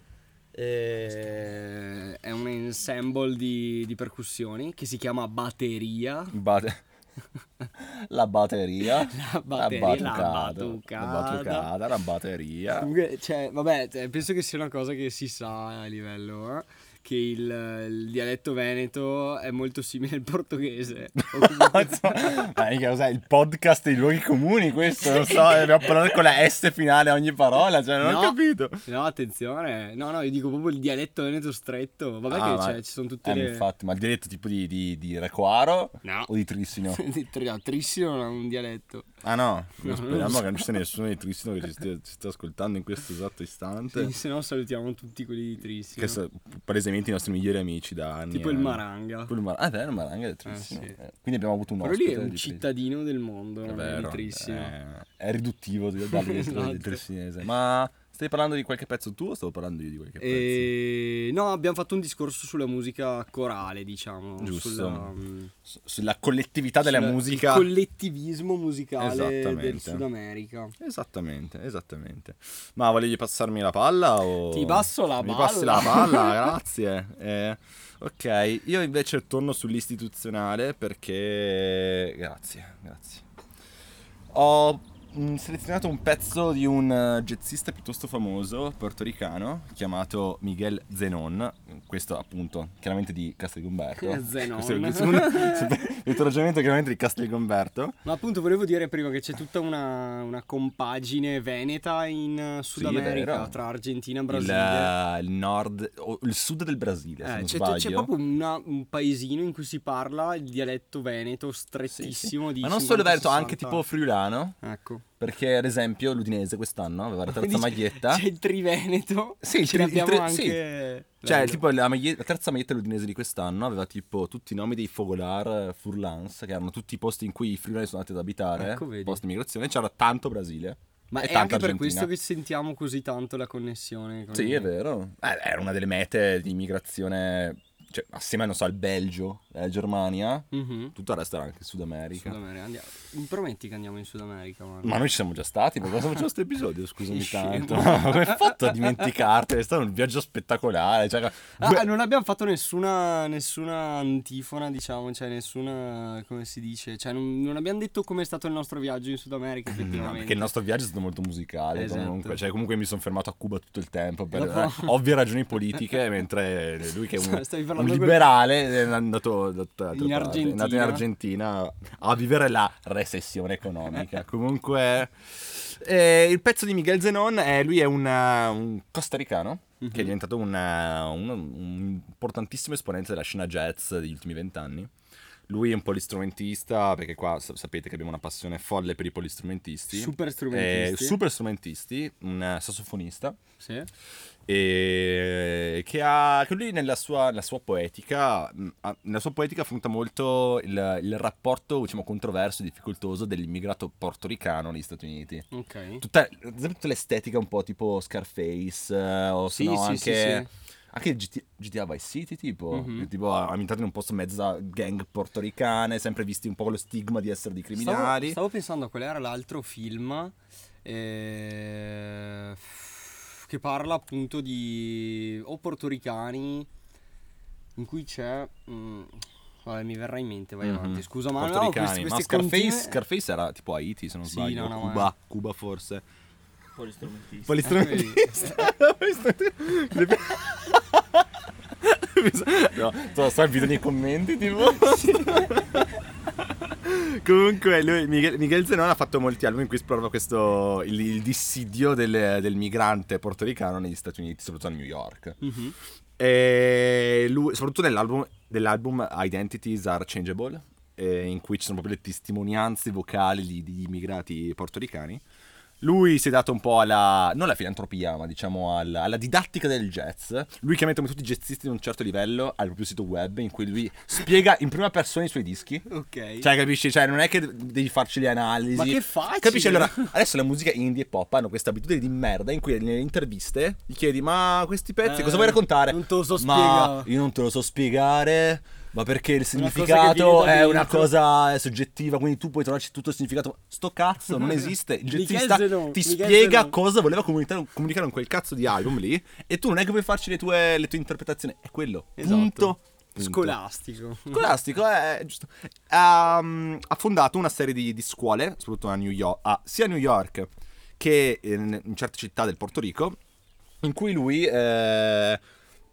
Eh, è un ensemble di, di percussioni che si chiama batteria. Bate- La batteria. La batteria, la batucada. La batucada, la batteria. Comunque, cioè, vabbè, cioè, penso che sia una cosa che si sa a livello, eh, che il, il dialetto veneto è molto simile al portoghese. Comunque- Ma mica cos'è? Il podcast dei luoghi comuni questo, non so, dobbiamo parlare con la S finale a ogni parola, cioè non No. ho capito. no, attenzione. No, no, io dico proprio il dialetto veneto stretto. Vabbè Ah, che ma- cioè, ci sono tutte Eh, le... infatti, ma il dialetto tipo di, di, di Recoaro No. o di Trissino? Di Tri- Trissino non è un dialetto. Ah no, No, speriamo so. che non ci sia nessuno di Trissino che ci stia, ci stia ascoltando in questo esatto istante. Sì, se no salutiamo tutti quelli di Trissino. Che sono palesemente i nostri migliori amici da anni. Tipo il eh. Maranga. Tipo il Mar- ah, vero, il Maranga è Trissino. sì. Eh, Quindi abbiamo avuto un Però ospite. lui è un cittadino del mondo, È è vero, di Trissino. È, è riduttivo di dargli Esatto. del. Ma stai parlando di qualche pezzo tu o stavo parlando io di qualche pezzo? E... No, abbiamo fatto un discorso sulla musica corale, diciamo. Giusto. Sulla, Su- Sulla collettività della sulla- musica. Il collettivismo musicale del. Sud America. Esattamente, esattamente. Ma volevi passarmi la palla o... Ti passo la Mi palla. passi la palla, grazie. Eh, ok, io invece torno sull'istituzionale perché... Grazie, grazie. Ho selezionato un pezzo di un eh, jazzista piuttosto famoso, portoricano, chiamato Miguel Zenon. Questo appunto, chiaramente di Castelgomberto. Zenon. Il il ragionamento chiaramente di Castelgomberto. Ma appunto volevo dire prima che c'è tutta una, una compagine veneta in eh, Sud Sì, America tra Argentina e Il, Brasile. eh, il nord, o il sud del Brasile, Eh, c'è, c'è proprio una- un paesino in cui si parla il dialetto veneto Sì, sì. strettissimo di Ma non solo Veneto, 50-60. anche tipo friulano. Ecco. Perché, ad esempio, l'Udinese quest'anno aveva la terza Quindi maglietta. C'è il Triveneto. Sì, il ce il l'abbiamo tri- anche. sì. Cioè, Bello. tipo la, maglie- la terza maglietta dell'Udinese di quest'anno aveva tipo tutti i nomi dei Fogolar Furlans, che erano tutti i posti in cui i friulani sono andati ad abitare, Ecco, vedi. posti di migrazione. C'era tanto Brasile. Ma è anche per Argentina. questo che sentiamo così tanto la connessione. con- Sì, è vero. Eh, era una delle mete di immigrazione cioè, assieme so, al Belgio, alla Germania, Mhm. tutto il resto era anche Sud America. Sud America. Andiamo. Mi prometti che andiamo in Sud America, Manu? Ma noi ci siamo già stati, perché cosa facciamo questo episodio? Scusami tanto. Come hai fatto a dimenticartene? È stato un viaggio spettacolare. Cioè, Ah, non abbiamo fatto nessuna, nessuna antifona, diciamo, cioè nessuna, come si dice, cioè non, non abbiamo detto com'è stato il nostro viaggio in Sud America No, effettivamente. perché il nostro viaggio è stato molto musicale. Esatto. Comunque, cioè, comunque mi sono fermato a Cuba tutto il tempo per Dopo- ovvie ragioni politiche, mentre lui che è un, Stavi parlando quel- liberale è andato, da altre In parti. È andato in Argentina. Argentina a vivere la recessione economica. comunque eh, il pezzo di Miguel Zenon è lui è un, eh, un costaricano che è diventato un, eh, un- un importantissimo esponente della scena jazz degli ultimi vent'anni. Lui è un polistrumentista, perché qua sa- sapete che abbiamo una passione folle per i polistrumentisti. Super Eh, strumentisti. super strumentisti, un eh, sassofonista. Sì. E che ha che lui nella sua, nella sua poetica nella sua poetica affronta molto il, il rapporto diciamo controverso e difficoltoso dell'immigrato portoricano negli Stati Uniti Ok. tutta, tutta l'estetica un po' tipo Scarface eh, o Sì, no sì, anche sì, anche GT GTA Vice City tipo Mhm. che tipo ambientato in un posto mezza gang portoricane sempre visti un po' con lo stigma di essere dei Stavo, criminali stavo pensando a qual era l'altro film eh, che parla appunto di o portoricani in cui c'è mm, vabbè mi verrà in mente vai Mhm. avanti scusa ma no portoricani questi, ma Scarface, continue- Scarface era tipo Haiti se non Sì, sbaglio no, no, Cuba, ma- Cuba forse Polistrumentista. Polistrumentista. no, sto, sto video nei commenti tipo. Comunque lui, Miguel, Miguel Zenon ha fatto molti album in cui esplora questo il, il dissidio del, del migrante portoricano negli Stati Uniti, soprattutto a New York. Mhm. E lui, soprattutto nell'album, dell'album Identities Are Changeable, eh, in cui ci sono proprio le testimonianze vocali di, di immigrati portoricani. Lui si è dato un po' alla, non alla filantropia, ma diciamo alla, alla didattica del jazz. Lui chiama come tutti i jazzisti di un certo livello, ha il proprio sito web in cui lui spiega in prima persona i suoi dischi. ok Cioè, capisci? Cioè, non è che devi farci le analisi. Ma che facile! Capisci? Allora, adesso la musica indie e pop hanno questa abitudine di merda in cui nelle interviste gli chiedi, ma questi pezzi Eh, cosa vuoi raccontare? non te lo so Ma spiegare." io non te lo so spiegare. Ma perché il Una significato da è una cosa soggettiva, quindi tu puoi trovarci tutto il significato. Sto cazzo, non esiste. Il jazzista Zenon, ti spiega Zenon. cosa voleva comunicare, comunicare con quel cazzo di album lì. E tu non è che puoi farci le tue, le tue interpretazioni. È quello. Esatto. Punto. Punto. scolastico Scolastico, è è giusto. Ha, mm, ha fondato una serie di, di scuole, soprattutto a New York, ah, sia a New York che in, in certe città del Porto Rico, in cui lui, eh,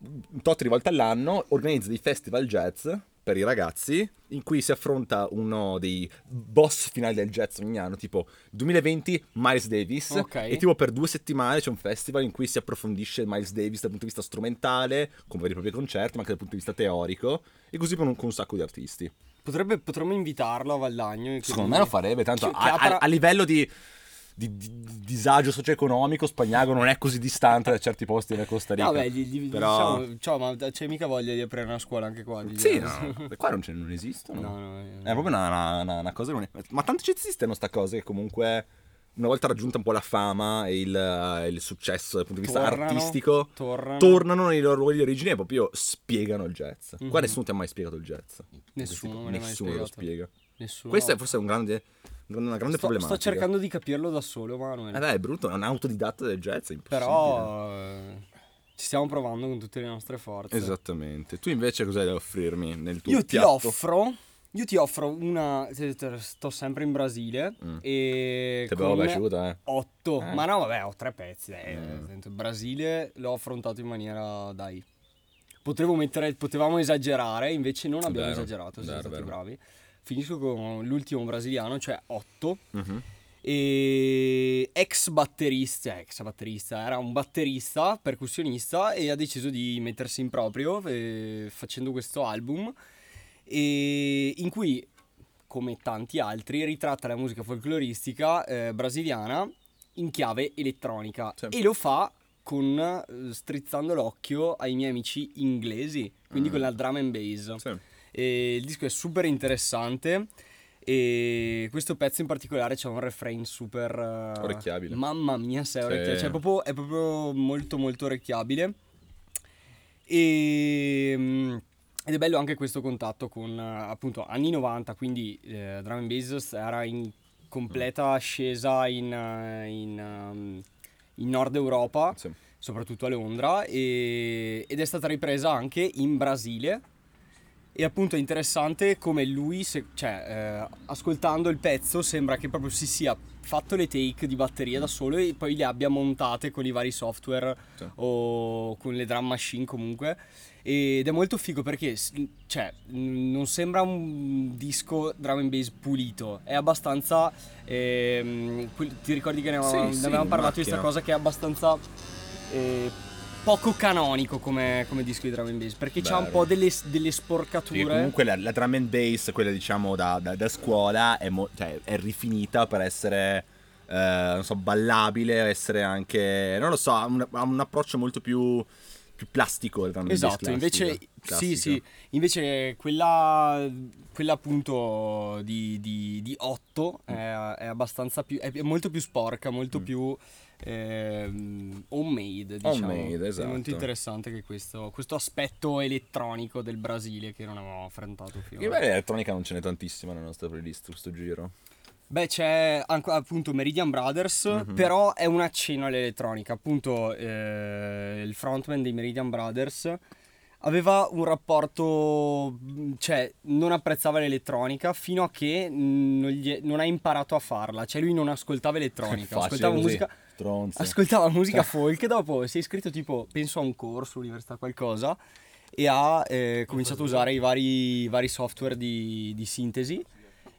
un tot di volte all'anno, organizza dei festival jazz per i ragazzi, in cui si affronta uno dei boss finali del jazz ogni anno, tipo 2020 Miles Davis, Ok. e tipo per due settimane c'è un festival in cui si approfondisce Miles Davis dal punto di vista strumentale, con veri e propri concerti, ma anche dal punto di vista teorico, e così con un, con un sacco di artisti. potrebbe potremmo invitarlo a Valdagno e Secondo me lo farebbe, tanto a, a- a livello di, di- di- di disagio socio-economico Spagnago non è così distante da certi posti della Costa Rica. Vabbè, gli, gli- Però- diciamo, ciao, ma c'è mica voglia di aprire una scuola anche qua? Sì, no, qua non, non esistono. No, no, eh. È proprio una, una- una- cosa... Ma tanti jazzisti hanno sta cosa che comunque... Una volta raggiunta un po' la fama e il, il successo dal punto di vista Tornano, artistico, tornano. tornano nei loro ruoli di origine e proprio spiegano il jazz. Qua Mhm. nessuno ti ha mai spiegato il jazz. Nessuno mai Nessuno lo spiega. Nessuno. Questo è forse un grande, una grande sto, problematica. sto cercando di capirlo da solo, Manuel. Eh beh, è brutto, è un autodidatta del jazz, è impossibile. Però eh, ci stiamo provando con tutte le nostre forze. Esattamente. Tu invece cos'hai da offrirmi nel tuo Io ti piatto? offro. Io ti offro una. Sto sempre in Brasile. Mm. E. Ti con piaciuta, eh? 8. Eh. Ma no, vabbè, ho tre pezzi. Dai. Mm. Senso, Brasile l'ho affrontato in maniera. Dai. Potevo mettere. Potevamo esagerare, invece non abbiamo Vero, esagerato. Siamo vero, stati vero. bravi. Finisco con l'ultimo brasiliano, cioè 8. Mhm. E ex batterista, cioè ex batterista, era un batterista, percussionista e ha deciso di mettersi in proprio eh, facendo questo album e in cui, come tanti altri, ritratta la musica folcloristica eh, brasiliana in chiave elettronica Sì. e lo fa con eh, strizzando l'occhio ai miei amici inglesi, quindi Mm. con la drum and bass. Sì. E il disco è super interessante e questo pezzo in particolare c'ha un refrain super... eh, Orecchiabile. Mamma mia, se è Sì. orecchiabile. Cioè, è proprio, è proprio molto molto orecchiabile. E... mm, Ed è bello anche questo contatto con eh, appunto anni 90, quindi eh, Drum and Bass era in completa ascesa in, eh, in, ehm, in Nord Europa, Sì. soprattutto a Londra, e- ed è stata ripresa anche in Brasile. E appunto è interessante come lui, se- cioè, eh, ascoltando il pezzo, sembra che proprio si sia fatto le take di batteria da solo e poi le abbia montate con i vari software Sì. o con le drum machine comunque. Ed è molto figo perché, cioè, non sembra un disco drum and bass pulito, è abbastanza. ehm, ti ricordi che ne avevamo, Sì, ne sì, avevamo in parlato di questa cosa che è abbastanza. eh, poco canonico come, come disco di drum and bass perché c'ha un Vero. po' delle, delle Sì, sporcature. comunque la, la drum and bass, quella diciamo da, da- da scuola, è, mo- cioè, è rifinita per essere, eh, non so, ballabile, essere anche, non lo so, ha un, ha un approccio molto più, più plastico. la drum Esatto, invece classica- sì, sì, invece quella, quella appunto di, di, di 8 è, è abbastanza più, è molto più sporca, molto più ehm, homemade, diciamo. Homemade, È esatto. molto interessante che questo, questo aspetto elettronico del Brasile che non avevamo affrontato Che finora. beh, elettronica non ce n'è tantissima nella nostra playlist questo giro. Beh, c'è anche appunto Meridian Brothers, Mhm. però è un accenno all'elettronica. Appunto, eh, il frontman dei Meridian Brothers aveva un rapporto, cioè non apprezzava l'elettronica fino a che non, gli- non ha imparato a farla. Cioè lui non ascoltava elettronica, Facile ascoltava musica, stronzo. ascoltava musica folk. Dopo si è iscritto tipo, penso a un corso, università, qualcosa, e ha eh, cominciato a usare i vari, vari software di, di sintesi.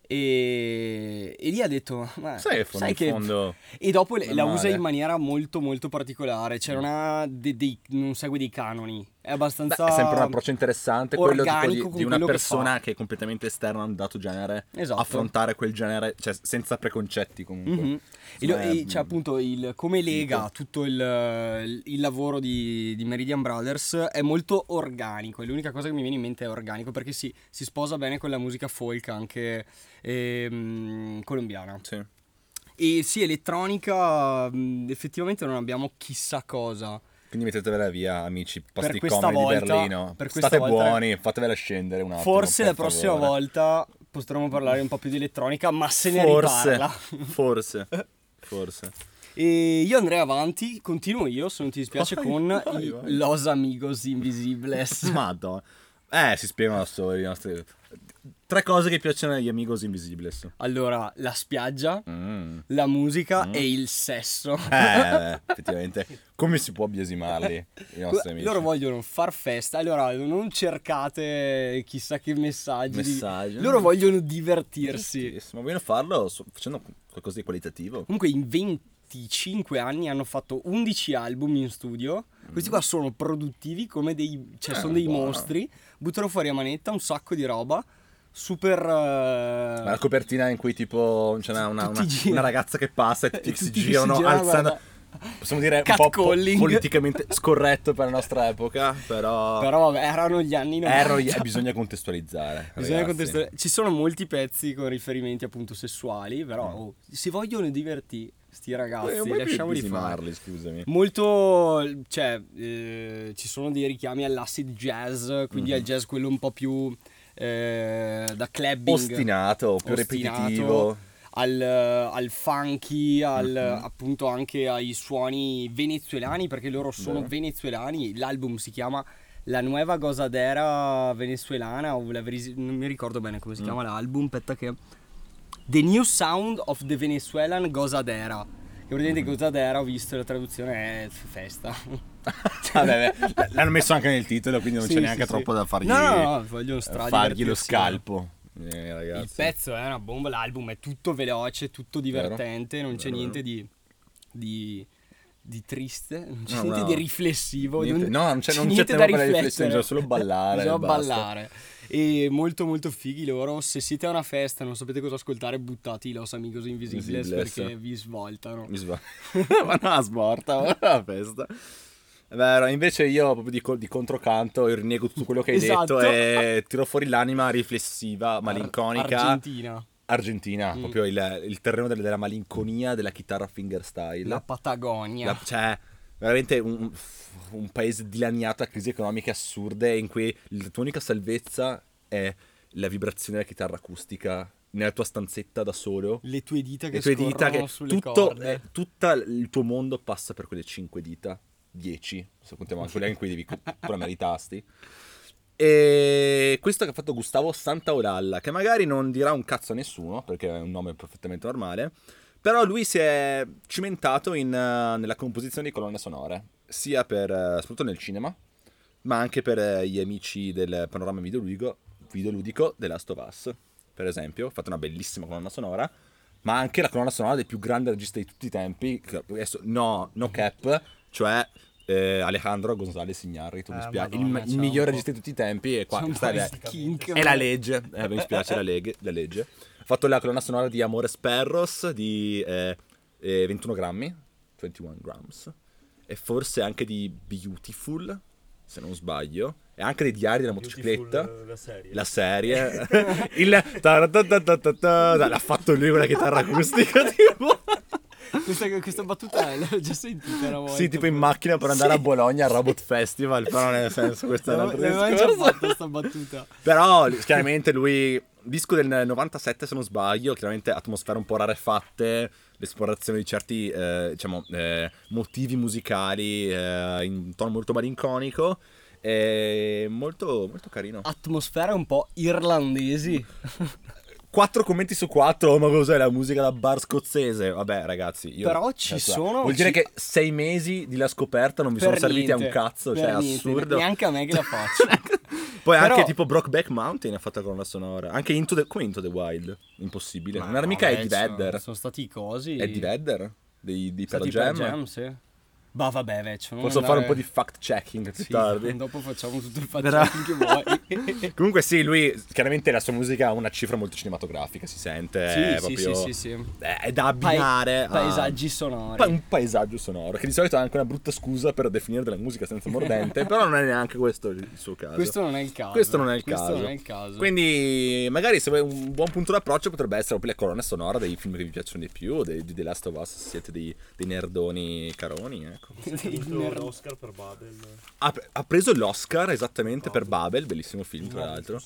E, e lì ha detto, ma Sai che fondo in che... fondo... E dopo la usa male. in maniera molto molto particolare, cioè non, ha de- dei- non segue dei canoni, è abbastanza... Beh, è sempre un approccio interessante, quello di, di una che persona fa. che, è completamente esterna a un dato genere, Esatto. affrontare quel genere, cioè senza preconcetti comunque. Lo- Insomma, e è- c'è appunto il, come lega figo. tutto il, il lavoro di, di Meridian Brothers è molto organico e l'unica cosa che mi viene in mente è organico perché sì, si sposa bene con la musica folk anche ehm, colombiana. Sì. E sì, elettronica mh, effettivamente non abbiamo chissà cosa. Quindi mettetevela via, amici, comodi di Berlino. per State volta- buoni, fatevela scendere un attimo. Forse la prossima favore. volta potremo parlare un po' più di elettronica, ma se ne Forse, riparla. forse, forse. E io andrei avanti, continuo io, se non ti dispiace, Vai, con vai, vai. Los Amigos Invisibles. Madonna. Eh, si spiegano da soli i nostri... Tre cose che piacciono agli Amigos Invisibles. Allora, la spiaggia, Mm. la musica e il sesso. Eh, effettivamente, come si può biasimarli i nostri amici? Loro vogliono far festa, allora non cercate chissà che messaggi. Messaggi. Loro vogliono divertirsi. Ma vogliono farlo facendo qualcosa di qualitativo. Comunque in 25 anni hanno fatto 11 album in studio. Questi qua sono produttivi come dei... cioè sono dei Mm. buono. mostri. Buttano fuori a manetta un sacco di roba. Super... Ma la copertina in cui tipo c'è una, una, una- una ragazza che passa e tutti, si tutti si girano girano, alzando. guarda. Possiamo dire un po' politicamente scorretto per la nostra epoca, però, Però vabbè, erano gli anni 90. erano gli- eh, bisogna contestualizzare. Bisogna contestualizzare. Ci sono molti pezzi con riferimenti appunto sessuali, però oh, si vogliono divertire sti ragazzi, Eh, lasciamoli fare. scusami. Molto, cioè, eh, ci sono dei richiami all'acid jazz, quindi Mhm. al jazz quello un po' più eh, da clubbing. Ostinato, più ostinato, ripetitivo. Al, al funky, al, Mhm. appunto anche ai suoni venezuelani, perché loro sono Vero. venezuelani. L'album si chiama La Nueva Gozadera Venezuelana, o la non mi ricordo bene come si Mm. chiama l'album, aspetta che... The New Sound of the Venezuelan Gozadera. Che praticamente Gozadera, ho visto la traduzione, è festa. Vabbè, beh, l'hanno messo anche nel titolo, quindi non Sì, c'è neanche sì. troppo da fargli, No, no, no, stra fargli lo divertirsi. scalpo. Eh, Il pezzo è una bomba, l'album è tutto veloce, tutto divertente, non c'è Vero, niente di, di, di triste, non c'è No, niente no. di riflessivo. Niente- no, non c'è- non c'è niente tempo da riflettere. riflessione, bisogna solo ballare Bisogna e basta. ballare. E molto molto fighi loro, se siete a una festa e non sapete cosa ascoltare, buttati i Los Amigos Invisibles Invisibles. perché vi svoltano. Mi sbaglio. Vanno a sborta, vanno alla festa. Vero, invece io proprio di, di controcanto io rinnego tutto quello che hai Esatto. detto e tiro fuori l'anima riflessiva, malinconica. Argentina, Argentina, Mm. proprio il, il terreno della, della malinconia della chitarra fingerstyle. la Patagonia. La- cioè, veramente un, un paese dilaniato da crisi economiche assurde in cui la tua unica salvezza è la vibrazione della chitarra acustica nella tua stanzetta da solo. Le tue dita che Le tue dita che sulle tutto, corde. eh, tutto il tuo mondo passa per quelle 5 dita, 10, se contiamo anche quelle in cui devi premere i tasti. E questo che ha fatto Gustavo Santaolalla, che magari non dirà un cazzo a nessuno, perché è un nome perfettamente normale, però lui si è cimentato in, eh, nella composizione di colonne sonore, sia per, eh, soprattutto nel cinema, ma anche per eh, gli amici del panorama videoludico, videoludico The Last per esempio, ha fatto una bellissima colonna sonora, ma anche la colonna sonora del più grande regista di tutti i tempi, adesso, no, no cap, cioè eh, Alejandro González Iñárritu, mi Eh, spiace, il, Madonna, il un miglior regista di tutti i tempi e qua po' è, è la legge, eh, mi spiace la, legge, la legge. Ha fatto la colonna sonora di Amores Perros di eh, eh, 21 grammi, 21 grams, e forse anche di Beautiful, se non sbaglio, e anche dei diari della motocicletta. La serie. La serie, il l'ha fatto lui con la chitarra acustica. Tipo. Questa, questa battuta l'ho già sentita una volta. Sì, tipo in macchina per andare a Bologna al Robot Festival, però nel senso questo è un L'avevo altro l'avevo già discorso. fatta sta battuta. Però chiaramente lui, disco del 97 se non sbaglio, chiaramente atmosfere un po' rarefatte, l'esplorazione di certi eh, diciamo, eh, motivi musicali eh, in tono molto malinconico e molto, molto carino. Atmosfere un po' irlandesi. 4 commenti su 4, ma cos'è la musica da bar scozzese? Vabbè ragazzi, io... Però ci cioè, sono- Vuol dire ci- che 6 mesi di la scoperta non vi sono serviti a un cazzo, cioè è assurdo. Neanche a me che la faccio. Poi Però- anche tipo Brockback Mountain ha fatto la colonna sonora. Anche Into the, come Into the Wild. Impossibile. Ma non era no, mica vabbè, Eddie Vedder. Sono stati i cosi. Eddie Vedder? Dei, di Pearl Jam. Jam, sì. Bah vabbè, vecchio. Posso fare un po' andare- di fact checking più Sì, tardi. Dopo facciamo tutto il Però- fact che vuoi. Comunque sì, lui chiaramente la sua musica ha una cifra molto cinematografica, si sente. Sì, proprio, sì, sì, sì. È, da abbinare a- paesaggi sonori. pa- un paesaggio sonoro, che di solito è anche una brutta scusa per definire della musica senza mordente, però non è neanche questo il suo caso. Questo non è il caso. Questo non è il Questo caso. non è il caso. Quindi, magari se vuoi un buon punto d'approccio potrebbe essere proprio le colonne sonore dei film che vi piacciono di più, o dei- di The Last of Us, se siete dei, dei nerdoni caroni, ecco. L'Oscar per Babel. Ha, ha preso l'Oscar esattamente per Babel, bellissimo film tra l'altro,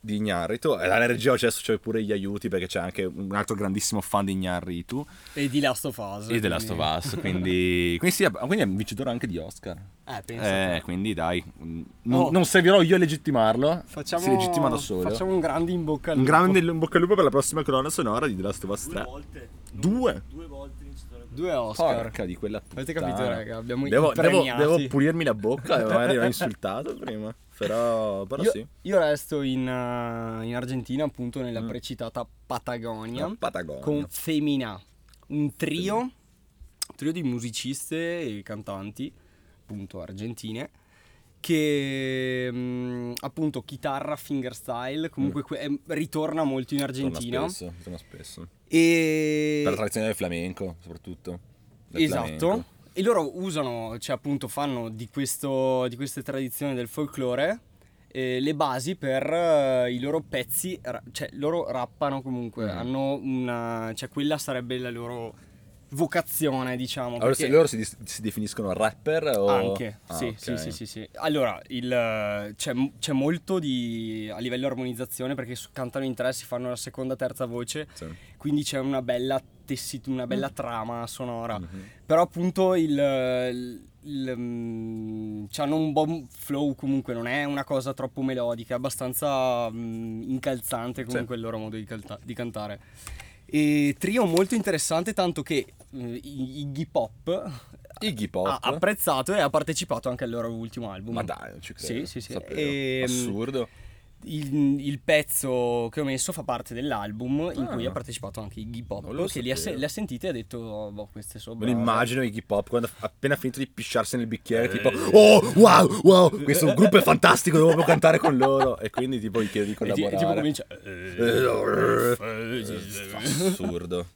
di Ignarritu. E la regia adesso c'è pure gli aiuti perché c'è anche un altro grandissimo fan di Ignarritu E di Last of Us. e The Last of Us, quindi, quindi, sì, quindi è un vincitore anche di Oscar. Eh, pensa. Eh, quindi dai, mm, non, Oh. non servirò io a legittimarlo, Facciamo, si legittima da solo. Facciamo un grande in bocca al Un lupo. grande in bocca al lupo per la prossima colonna sonora di The Last of Us Due 3. volte. Due? Due volte. Due Oscar. Porca di quella Avete puttana. capito, raga? Abbiamo devo, devo, devo pulirmi la bocca, magari l'ho insultato prima. Però, però Io, sì. io resto in, uh, in Argentina, appunto, nella precitata Patagonia. La Patagonia. Con Femina, un trio, un trio di musiciste e cantanti, appunto argentine, che mm, appunto chitarra fingerstyle, comunque que- eh, ritorna molto in Torna Argentina. spesso, torna spesso. E... Per la tradizione del flamenco, soprattutto. Del Esatto. flamenco. E loro usano, cioè appunto fanno di, questo, di queste tradizioni del folklore eh, le basi per eh, i loro pezzi, ra- cioè loro rappano comunque, Mhm. hanno una, cioè quella sarebbe la loro vocazione diciamo. Allora, perché- loro si, si definiscono rapper o... anche, Ah, sì, ok. sì, sì, sì, sì. Allora, il, c'è, c'è molto di, a livello armonizzazione perché cantano in tre, si fanno la seconda, terza voce, Sì. quindi c'è una bella tessit- una bella trama sonora. Mhm. Però appunto il, il, il, mm, c'hanno un buon flow comunque, non è una cosa troppo melodica, è abbastanza mm, incalzante comunque il loro modo di, calta- di cantare. E trio molto interessante, tanto che eh, I- Iggy Pop Iggy Pop. ha apprezzato e ha partecipato anche al loro ultimo album. Ma dai, non ci credo. Sì, sì, sì. Sapevo. Ehm, Assurdo. Il, il pezzo che ho messo fa parte dell'album in Ah. cui ha partecipato anche Iggy Pop, che li ha, se- le ha sentite e ha detto, oh, boh, queste sono brave." immagino Iggy Pop quando ha appena finito di pisciarsi nel bicchiere, tipo, oh, wow, wow, questo gruppo è fantastico, devo proprio cantare con loro. E quindi tipo gli chiede di E ti- e collaborare. tipo comincia... Assurdo.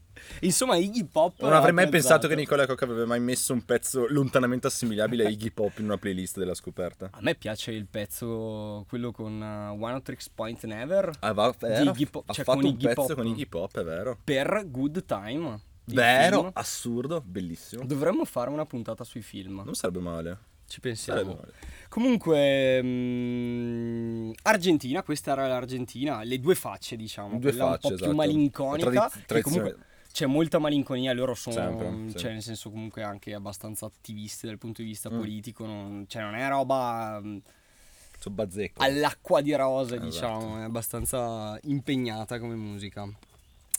Insomma, Iggy Pop... Non avrei mai apprezzato. pensato che Nicola Cocca aveva mai messo un pezzo lontanamente assimilabile a Iggy Pop in una playlist della scoperta. A me piace il pezzo, quello con uh, One Tricks Point Never, Ah, va, era- Iggy Pop, ha cioè fatto con un Iggy pezzo Pop. con Iggy Pop, è vero. per Good Time. il Vero, film. assurdo, bellissimo. Dovremmo fare una puntata sui film. Non sarebbe male. Ci Sarebbe pensiamo. male. Comunque, mm, Argentina, questa era l'Argentina, le due facce, diciamo. Due quella un facce, po' esatto. più malinconica. Tradiz- che tradizione- comunque c'è molta malinconia, loro sono, Sempre, sì. cioè nel senso comunque anche abbastanza attivisti dal punto di vista Mm. politico, non, cioè non è roba mm, Sono bazzecco. all'acqua di rose, Esatto. diciamo, è abbastanza impegnata come musica.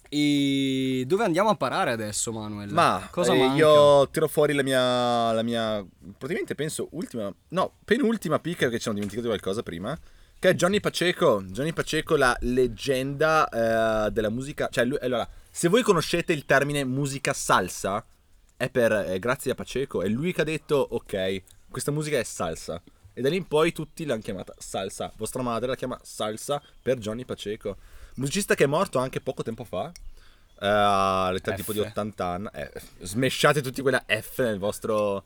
E dove andiamo a parare adesso, Manuel? Ma cosa eh, manca? io tiro fuori la mia, la mia, praticamente penso ultima, no, penultima picca perché ci siamo dimenticati qualcosa prima, che è Johnny Paceco. Johnny Paceco, la leggenda eh, della musica. Cioè, lui, allora, se voi conoscete il termine musica salsa, è per, è grazie a Paceco. È lui che ha detto, ok, questa musica è salsa. E da lì in poi tutti l'hanno chiamata salsa. Vostra madre la chiama salsa per Johnny Paceco. Musicista che è morto anche poco tempo fa. eh, all'età F. tipo di 80 anni. Eh, smesciate tutti quella F nel vostro,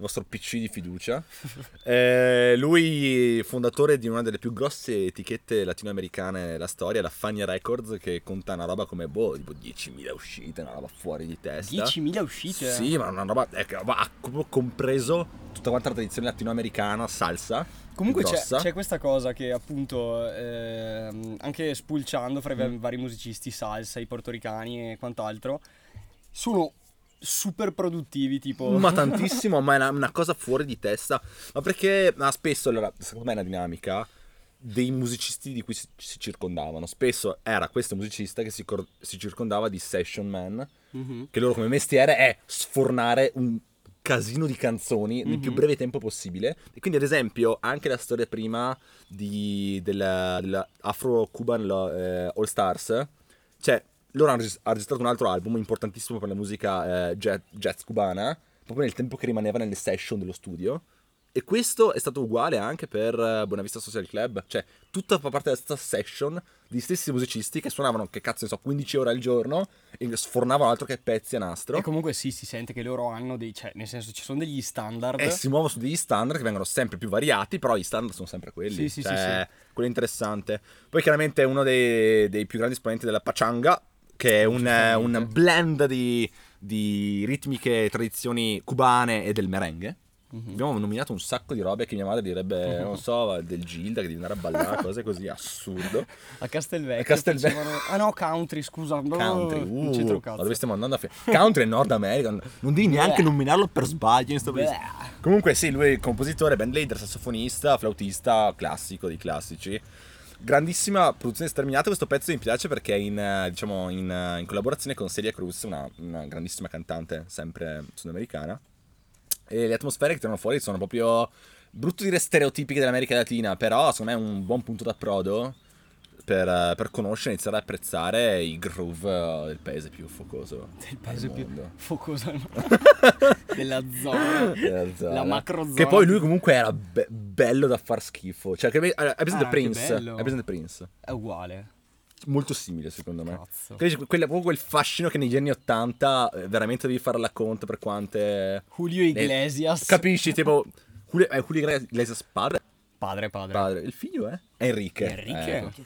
vostro PC di fiducia. Eh, lui, fondatore di una delle più grosse etichette latinoamericane della storia, la Fania Records, che conta una roba come boh, tipo 10.000 uscite, una roba fuori di testa. 10.000 uscite? Sì, ma una roba che ha compreso tutta quanta la tradizione latinoamericana, salsa. Comunque c'è, c'è questa cosa che appunto ehm, anche spulciando fra i Mm. va- vari musicisti salsa, i portoricani e quant'altro, sono super produttivi tipo... Ma tantissimo, ma è una, una cosa fuori di testa. Ma perché ma spesso, allora, secondo me è una dinamica dei musicisti di cui si, si circondavano. Spesso era questo musicista che si, cor- si circondava di session man, Mhm. che loro come mestiere è sfornare un casino di canzoni nel più breve tempo possibile. E quindi, ad esempio, anche la storia prima di, della, della Afro-Cuban eh, All Stars, cioè, loro hanno regis- ha registrato un altro album importantissimo per la musica eh, jazz, cubana, proprio nel tempo che rimaneva nelle session dello studio. E questo è stato uguale anche per eh, Buonavista Social Club, cioè tutta fa parte della stessa session di stessi musicisti che suonavano, che cazzo ne so, 15 ore al giorno e sfornavano altro che pezzi a nastro. E comunque sì, si sente che loro hanno dei... cioè nel senso ci sono degli standard. E si muovono su degli standard che vengono sempre più variati, però i standard sono sempre quelli. Sì, sì, sì, cioè, quello interessante. Poi chiaramente uno dei, dei più grandi esponenti della pachanga, che è un, un blend di, di ritmiche e tradizioni cubane e del merengue. Mhm. Abbiamo nominato un sacco di robe che mia madre direbbe, non so, del Gilda che devi andare a ballare, cose così, assurdo. A Castelvecchio. A Castelvecchio. facevano- Ah no, country, scusa. Country, non uh, c'entro un ma dove stiamo andando a fi- Country è Nord America, non devi neanche Bleh. nominarlo per sbaglio in sto paese. Comunque sì, lui è compositore, band leader, sassofonista, flautista, classico dei classici. Grandissima produzione sterminata, questo pezzo mi piace perché è in, eh, diciamo, in, eh, in collaborazione con Celia Cruz, una, una grandissima cantante, sempre sudamericana. E le atmosfere che tirano fuori sono proprio, brutto dire stereotipiche dell'America Latina, però secondo me è un buon punto d'approdo per, eh, per conoscere e iniziare ad apprezzare i groove eh, del paese più focoso Il paese più focoso della zona. Della zona. La macro zona. Che poi lui comunque era be- bello da far schifo. Cioè, che, allora, hai presente Ah, Prince? Hai presente Prince? È uguale. Molto simile secondo me. Cazzo. Quindi quella- proprio quel fascino che negli anni 80 eh, veramente devi fare la conto per quante... Julio Iglesias. Capisci? Tipo, Julio, eh, Julio Iglesias padre? Padre, padre. Padre. Il figlio è? Enrique. Enrique? Ecco.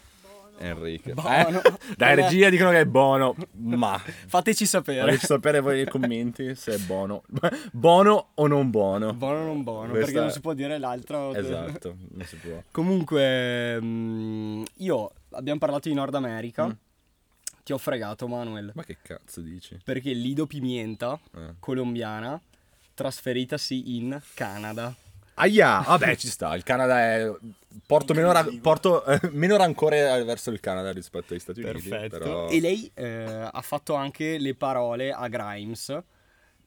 Enrique. Buono. Eh? Dai, regia dicono che è buono, ma... Fateci sapere. Fateci sapere voi nei commenti se è buono. Buono o non buono. Buono o non buono, Questa- perché non si può dire l'altro. Esatto, non si può. Comunque, mm, io abbiamo parlato di Nord America. Mm. Ti ho fregato, Manuel. Ma che cazzo dici? Perché Lido Pimienta, Eh. colombiana, trasferitasi in Canada. Aia, vabbè, ci sta. Il Canada è. Porto meno, ra- porto, eh, meno rancore verso il Canada rispetto agli Stati Uniti. Però... E lei eh, ha fatto anche le parole a Grimes.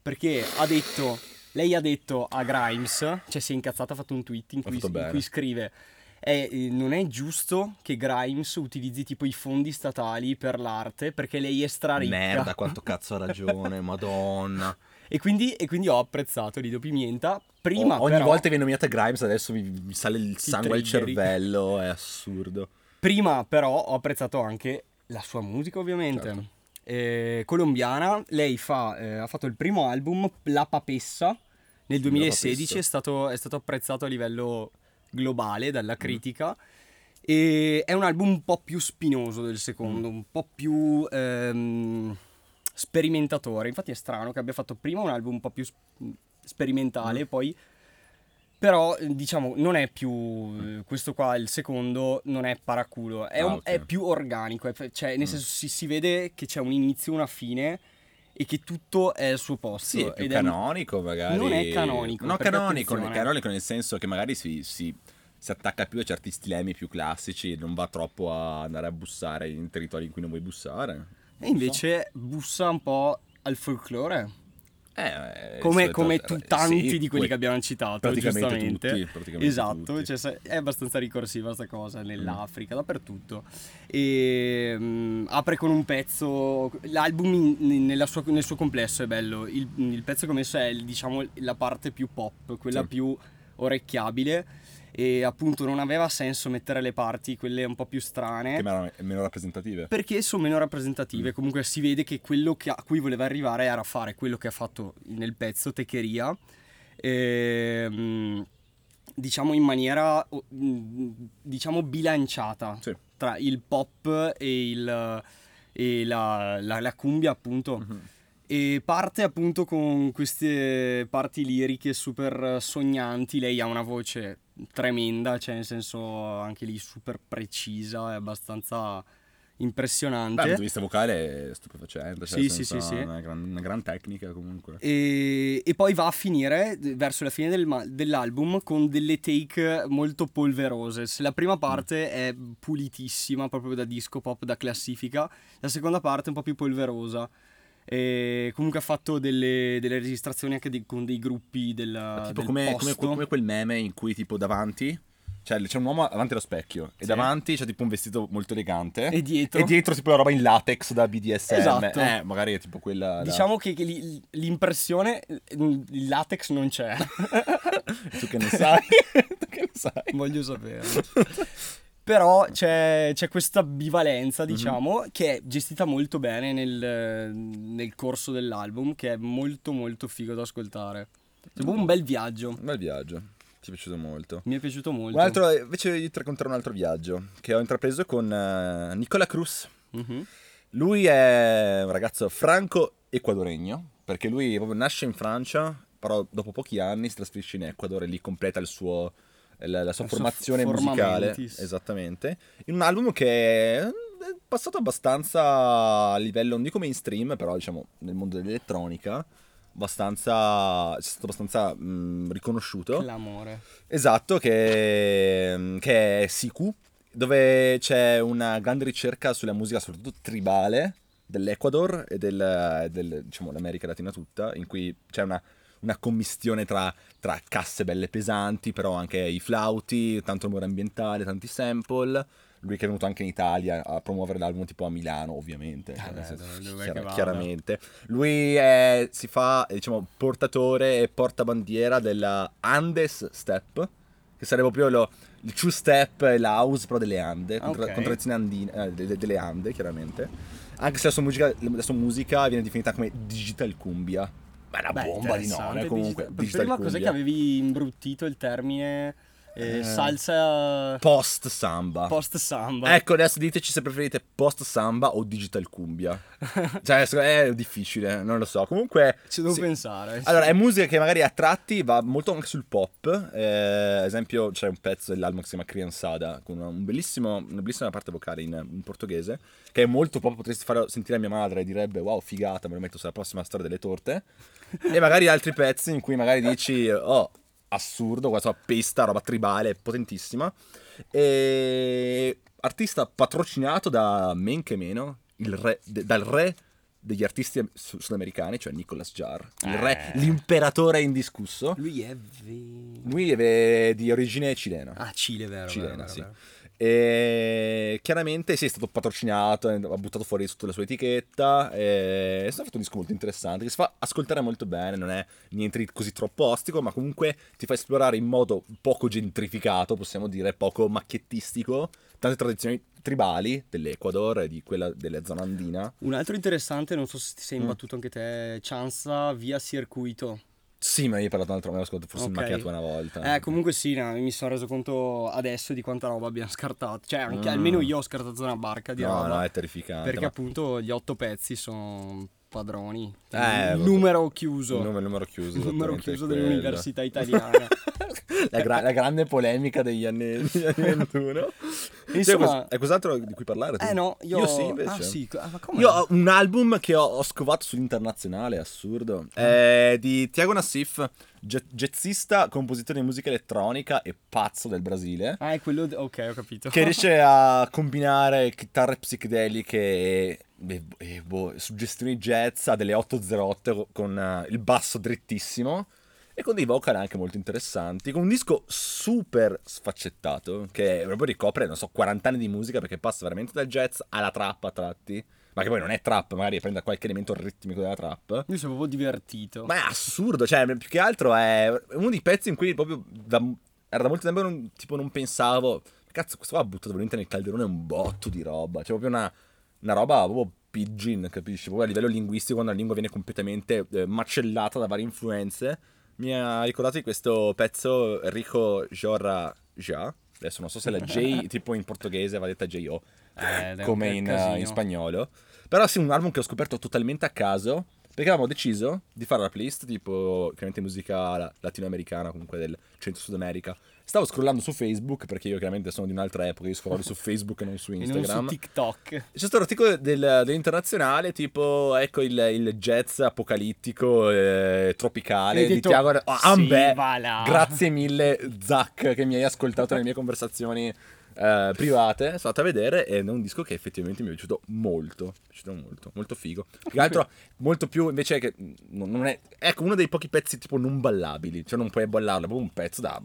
Perché ha detto. Lei ha detto a Grimes, cioè si è incazzata, ha fatto un tweet in cui, in cui scrive: "Eh, eh, Non è giusto che Grimes utilizzi tipo i fondi statali per l'arte perché lei è straricca. Merda, quanto cazzo ha ragione, madonna. E quindi, e quindi ho apprezzato Lido Pimienta. Prima O- ogni però, volta viene nominata Grimes, adesso mi, mi sale il sangue al cervello. È assurdo. prima però ho apprezzato anche la sua musica, ovviamente. Certo. Eh, colombiana, lei fa, eh, ha fatto il primo album, La Papessa, nel 2016, Papessa. è stato, è stato apprezzato a livello globale dalla Mm. critica. E è un album un po' più spinoso del secondo, un po' più ehm, sperimentatore. Infatti è strano che abbia fatto prima un album un po' più s- sperimentale, Mm. poi però diciamo non è più eh, questo qua il secondo non è paraculo è, Ah, un- ok. è più organico è- cioè nel Mm. senso si, si vede che c'è un inizio una fine e che tutto è al suo posto Sì, è più canonico magari. Non è canonico, No, canonico, canonico nel senso che magari si, si- si attacca più a certi stilemi più classici e non va troppo a andare a bussare in territori in cui non vuoi bussare. E invece bussa un po' al folklore Eh, eh, come, come eh, tu- sì, tanti di quelli que- che abbiamo citato praticamente giustamente tutti, praticamente esatto tutti. cioè, è abbastanza ricorsiva questa cosa Mm. nell'Africa dappertutto e mm, apre con un pezzo l'album in- nella sua- nel suo complesso è bello il, il pezzo che ho messo è diciamo la parte più pop quella Sì. più orecchiabile e appunto non aveva senso mettere le parti quelle un po' più strane Che meno, meno rappresentative. perché sono meno Mm. rappresentative. Comunque si vede che quello che a cui voleva arrivare era fare quello che ha fatto nel pezzo Techeria. ehm, diciamo in maniera mm, diciamo bilanciata Sì. tra il pop e, il, e la, la, la cumbia appunto. Mhm. E parte appunto con queste parti liriche super sognanti. Lei ha una voce tremenda, cioè nel senso anche lì super precisa, è abbastanza Beh, impressionante. dal punto di vista vocale è stupefacente. Cioè Sì, sì, sì, sì. Una, gran, una gran tecnica comunque. E, e poi va a finire verso la fine del dell'album con delle take molto polverose. Se la prima parte è pulitissima, proprio da disco pop, da classifica, la seconda parte è un po' più polverosa. E comunque ha fatto delle, delle registrazioni anche di- con dei gruppi del, tipo del come, come- come quel meme in cui tipo davanti cioè c'è un uomo davanti allo specchio e Sì. davanti c'è tipo un vestito molto elegante E dietro? e dietro tipo la roba in latex da BDSM Esatto. eh magari è tipo quella da- Diciamo che che li- l'impressione, il latex non c'è. tu che ne sai tu che ne sai Voglio sapere. Però c'è, c'è questa bivalenza, Mhm. diciamo, che è gestita molto bene nel, nel corso dell'album, che è molto molto figo da ascoltare. È un bel viaggio. un bel viaggio ti è piaciuto molto Mi è piaciuto molto. un altro invece io ti racconterò un altro viaggio che ho intrapreso con eh, Nicola Cruz Mhm. Lui è un ragazzo franco-equadoregno, perché lui nasce in Francia, però dopo pochi anni si trasferisce in Ecuador e lì completa il suo, la, la sua suo formazione f- musicale. Esattamente. In un album che è passato abbastanza a livello, non dico mainstream, però diciamo nel mondo dell'elettronica, abbastanza, è stato abbastanza mh, riconosciuto. L'amore. Esatto, che, che è Siku, dove c'è una grande ricerca sulla musica, soprattutto tribale, dell'Ecuador e del, del, diciamo, l'America Latina tutta, in cui c'è una, una commistione tra, tra casse belle pesanti, però anche i flauti, tanto rumore ambientale, tanti sample. Lui che è venuto anche in Italia a promuovere l'album tipo a Milano, ovviamente. cioè, beh, nel senso, che vada? chiaramente. Lui è- si fa, diciamo, portatore e portabandiera della Andes Step, che sarebbe proprio lo- il true step e la house però delle Ande, contra- Ok. contrazioni andine, eh, de- delle Ande, chiaramente. Anche se la sua musica, la sua musica viene definita come digital cumbia. Ma una Beh, bomba di nome comunque. digita- digital Prima cos'è che avevi imbruttito il termine eh, Eh, salsa Post samba. post samba? Ecco, adesso diteci se preferite post samba o digital cumbia. cioè, è difficile, non lo so. Comunque, Ci devo sì. pensare. Allora, è musica che magari a tratti va molto anche sul pop. Eh, ad esempio, c'è un pezzo dell'album che si chiama Criançada, con un bellissimo, una bellissima parte vocale in, in portoghese, che è molto pop. Potresti fare sentire a mia madre e direbbe: Wow, figata, me lo metto sulla prossima storia delle torte. e magari altri pezzi in cui magari dici: Oh, assurdo, questa pesta, roba tribale, potentissima. E artista patrocinato da men che meno, il re, de- dal re degli artisti su- sudamericani, cioè Nicolas Jar, il re, Eh. l'imperatore indiscusso. Lui è ve- Lui è di origine cilena. Ah, Cile, vero. Cilena, vero, vero, sì. vero. E chiaramente sì, è stato patrocinato, ha buttato fuori sotto la sua etichetta. E è stato fatto un disco molto interessante che si fa ascoltare molto bene. Non è niente di così troppo ostico, ma comunque ti fa esplorare in modo poco gentrificato, possiamo dire, poco macchiettistico, tante tradizioni tribali dell'Ecuador e di quella della zona andina. Un altro interessante, non so se ti sei Mm. imbattuto anche te, Chanza via circuito. Sì, ma io ho parlato un altro, me l'ho ascoltato forse Ok. in macchiato una volta. Eh, comunque sì, no, mi sono reso conto adesso di quanta roba abbiamo scartato. Cioè, anche, Mm. almeno io ho scartato una barca di no, roba. no, è terrificante. perché ma- appunto gli otto pezzi sono padroni. Eh, numero chiuso. Numero, numero chiuso. Numero chiuso dell'università italiana. la, gra- la grande polemica degli anni, degli anni 21. Insomma- Hai qualcos'altro di cui parlare? tu? eh no, io... sì, invece. Ah sì, ah? Io ho un album che ho, ho scovato sull'internazionale, assurdo. È di Tiago Nassif, jazzista, compositore di musica elettronica e pazzo del Brasile. Ah, è quello... Ok, ho capito. Che riesce a combinare chitarre psichedeliche e, e- e, boh, suggestioni jazz a delle 808 co- con eh, il basso drittissimo e con dei vocal anche molto interessanti. Con un disco super sfaccettato che proprio ricopre, non so, 40 anni di musica perché passa veramente dal jazz alla trap a tratti. Ma che poi non è trap, magari prende qualche elemento ritmico della trap. Io sono proprio divertito. Ma è assurdo, cioè, più che altro è uno dei pezzi in cui proprio da, era da molto tempo non, tipo, non pensavo. Cazzo, questo qua ha buttato veramente nel calderone un botto di roba. Cioè, proprio una, una roba proprio pidgin, capisci? Proprio a livello linguistico, quando la lingua viene completamente eh, macellata da varie influenze. Mi ha ricordato di questo pezzo Rico Jorra Ja. Adesso non so se la J, tipo in portoghese, va detta J-O, Eh, come in, in spagnolo. Però sì, un album che ho scoperto totalmente a caso. Perché avevamo deciso di fare la playlist tipo chiaramente musica la- latinoamericana, comunque del centro-sud America. Stavo scrollando su Facebook perché io chiaramente sono di un'altra epoca, io scrollo su Facebook e non su E non su Instagram. TikTok. C'è stato un articolo del- dell'internazionale tipo ecco il, il jazz apocalittico eh, tropicale hai di detto, Tiago oh, "Sì, Ambè. va là." grazie mille Zac che mi hai ascoltato nelle mie conversazioni eh, private sono andato a vedere ed è un disco che effettivamente mi è piaciuto molto mi è piaciuto molto molto figo. Più che altro molto più invece che non è ecco uno dei pochi pezzi tipo non ballabili cioè non puoi ballarlo è proprio un pezzo da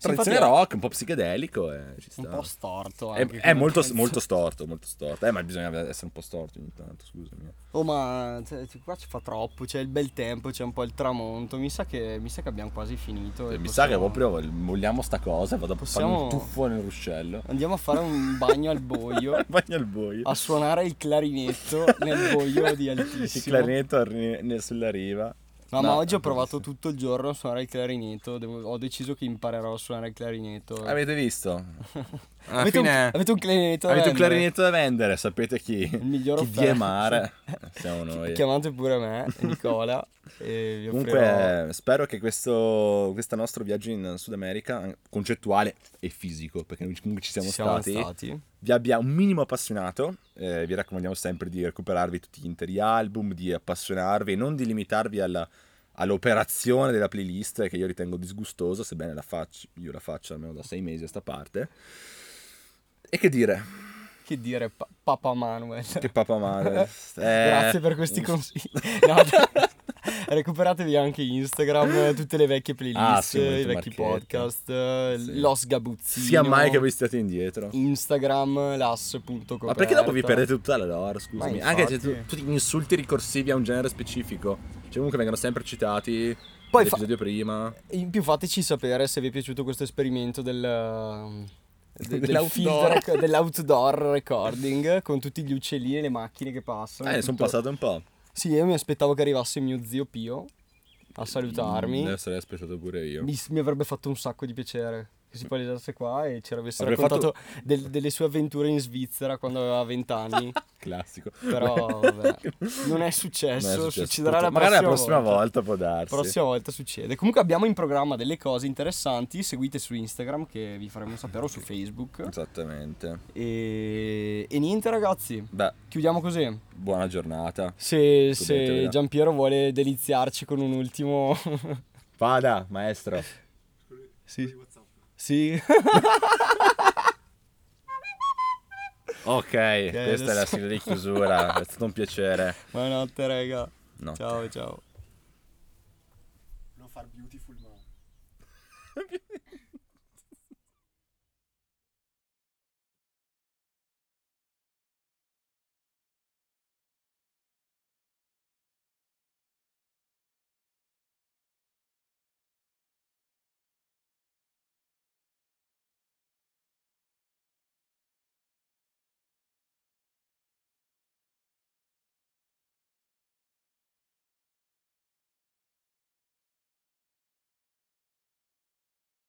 tradizione è- rock un po' psichedelico e ci sta Un po' storto è, anche è come molto, molto storto, molto storto. Eh, ma bisogna essere un po' storti ogni tanto, scusami. Oh ma cioè, qua ci fa troppo, c'è il bel tempo, c'è un po' il tramonto, mi sa che, mi sa che abbiamo quasi finito. e Eh, Mi sa che possiamo- proprio vogliamo sta cosa, vado a fare Possiamo- un tuffo nel ruscello. Andiamo a fare un bagno al buio, Bagno al buio. a suonare il clarinetto nel buio di Il altissimo. clarinetto arri- ne- sulla riva. No, ma No, oggi ho provato bellissimo. tutto il giorno a suonare il clarinetto, devo- ho deciso che imparerò a suonare il clarinetto. Avete visto? Alla avete, un, fine avete un clarinetto da avete un vendere? clarinetto da vendere, sapete chi? Il miglior chi offerta. die mare. Siamo noi. Chiamate pure me, Nicola, e. Comunque, spero che questo, questo nostro viaggio in Sud America, concettuale e fisico, perché comunque ci siamo, Ci siamo stati, stati. vi abbia un minimo appassionato. Eh, vi raccomandiamo sempre di recuperarvi tutti gli interi album, di appassionarvi e non di limitarvi alla- all'operazione della playlist che io ritengo disgustosa, sebbene la faccio, io la faccio almeno da sei mesi a sta parte. E che dire? Che dire, pa- Papa Manuel. Che papa male. Grazie per questi consigli. No, recuperatevi anche Instagram, tutte le vecchie playlist, Ah, sì, i vecchi podcast, eh, Sì. Los Gabuzzino. Sia mai che voi stiate indietro. Instagram, las.coperta. Ma perché dopo vi perdete tutta la lore, scusami? Ma Anche infatti. tu- tutti gli insulti ricorsivi a un genere specifico. Cioè comunque vengono sempre citati Poi fa- prima. In più fateci sapere se vi è piaciuto questo esperimento del... de- del Dell'outdoor. dell'outdoor recording con tutti gli uccellini e le macchine che passano. Eh, ne sono tutto. passato un po'. Sì, io mi aspettavo che arrivasse mio zio Pio a salutarmi. Ne sarei aspettato pure io. Mi, mi avrebbe fatto un sacco di piacere che si palessasse qua e ci avesse Avrebbe raccontato del- delle sue avventure in Svizzera quando aveva 20 anni. Classico. Però vabbè, non è successo, Non è successo. succederà la Magari prossima, la prossima volta. può darsi. Prossima volta succede. Comunque abbiamo in programma delle cose interessanti, seguite su Instagram che vi faremo sapere o su Facebook. Esattamente. E, e niente ragazzi, Beh, chiudiamo così. buona giornata. Se, se. Giampiero vuole deliziarci con un ultimo... Vada, maestro. sì. Sì. Ok, questa è adesso- la sigla di chiusura. È stato un piacere. Buonanotte raga. No. Ciao ciao. Non far beautiful ma...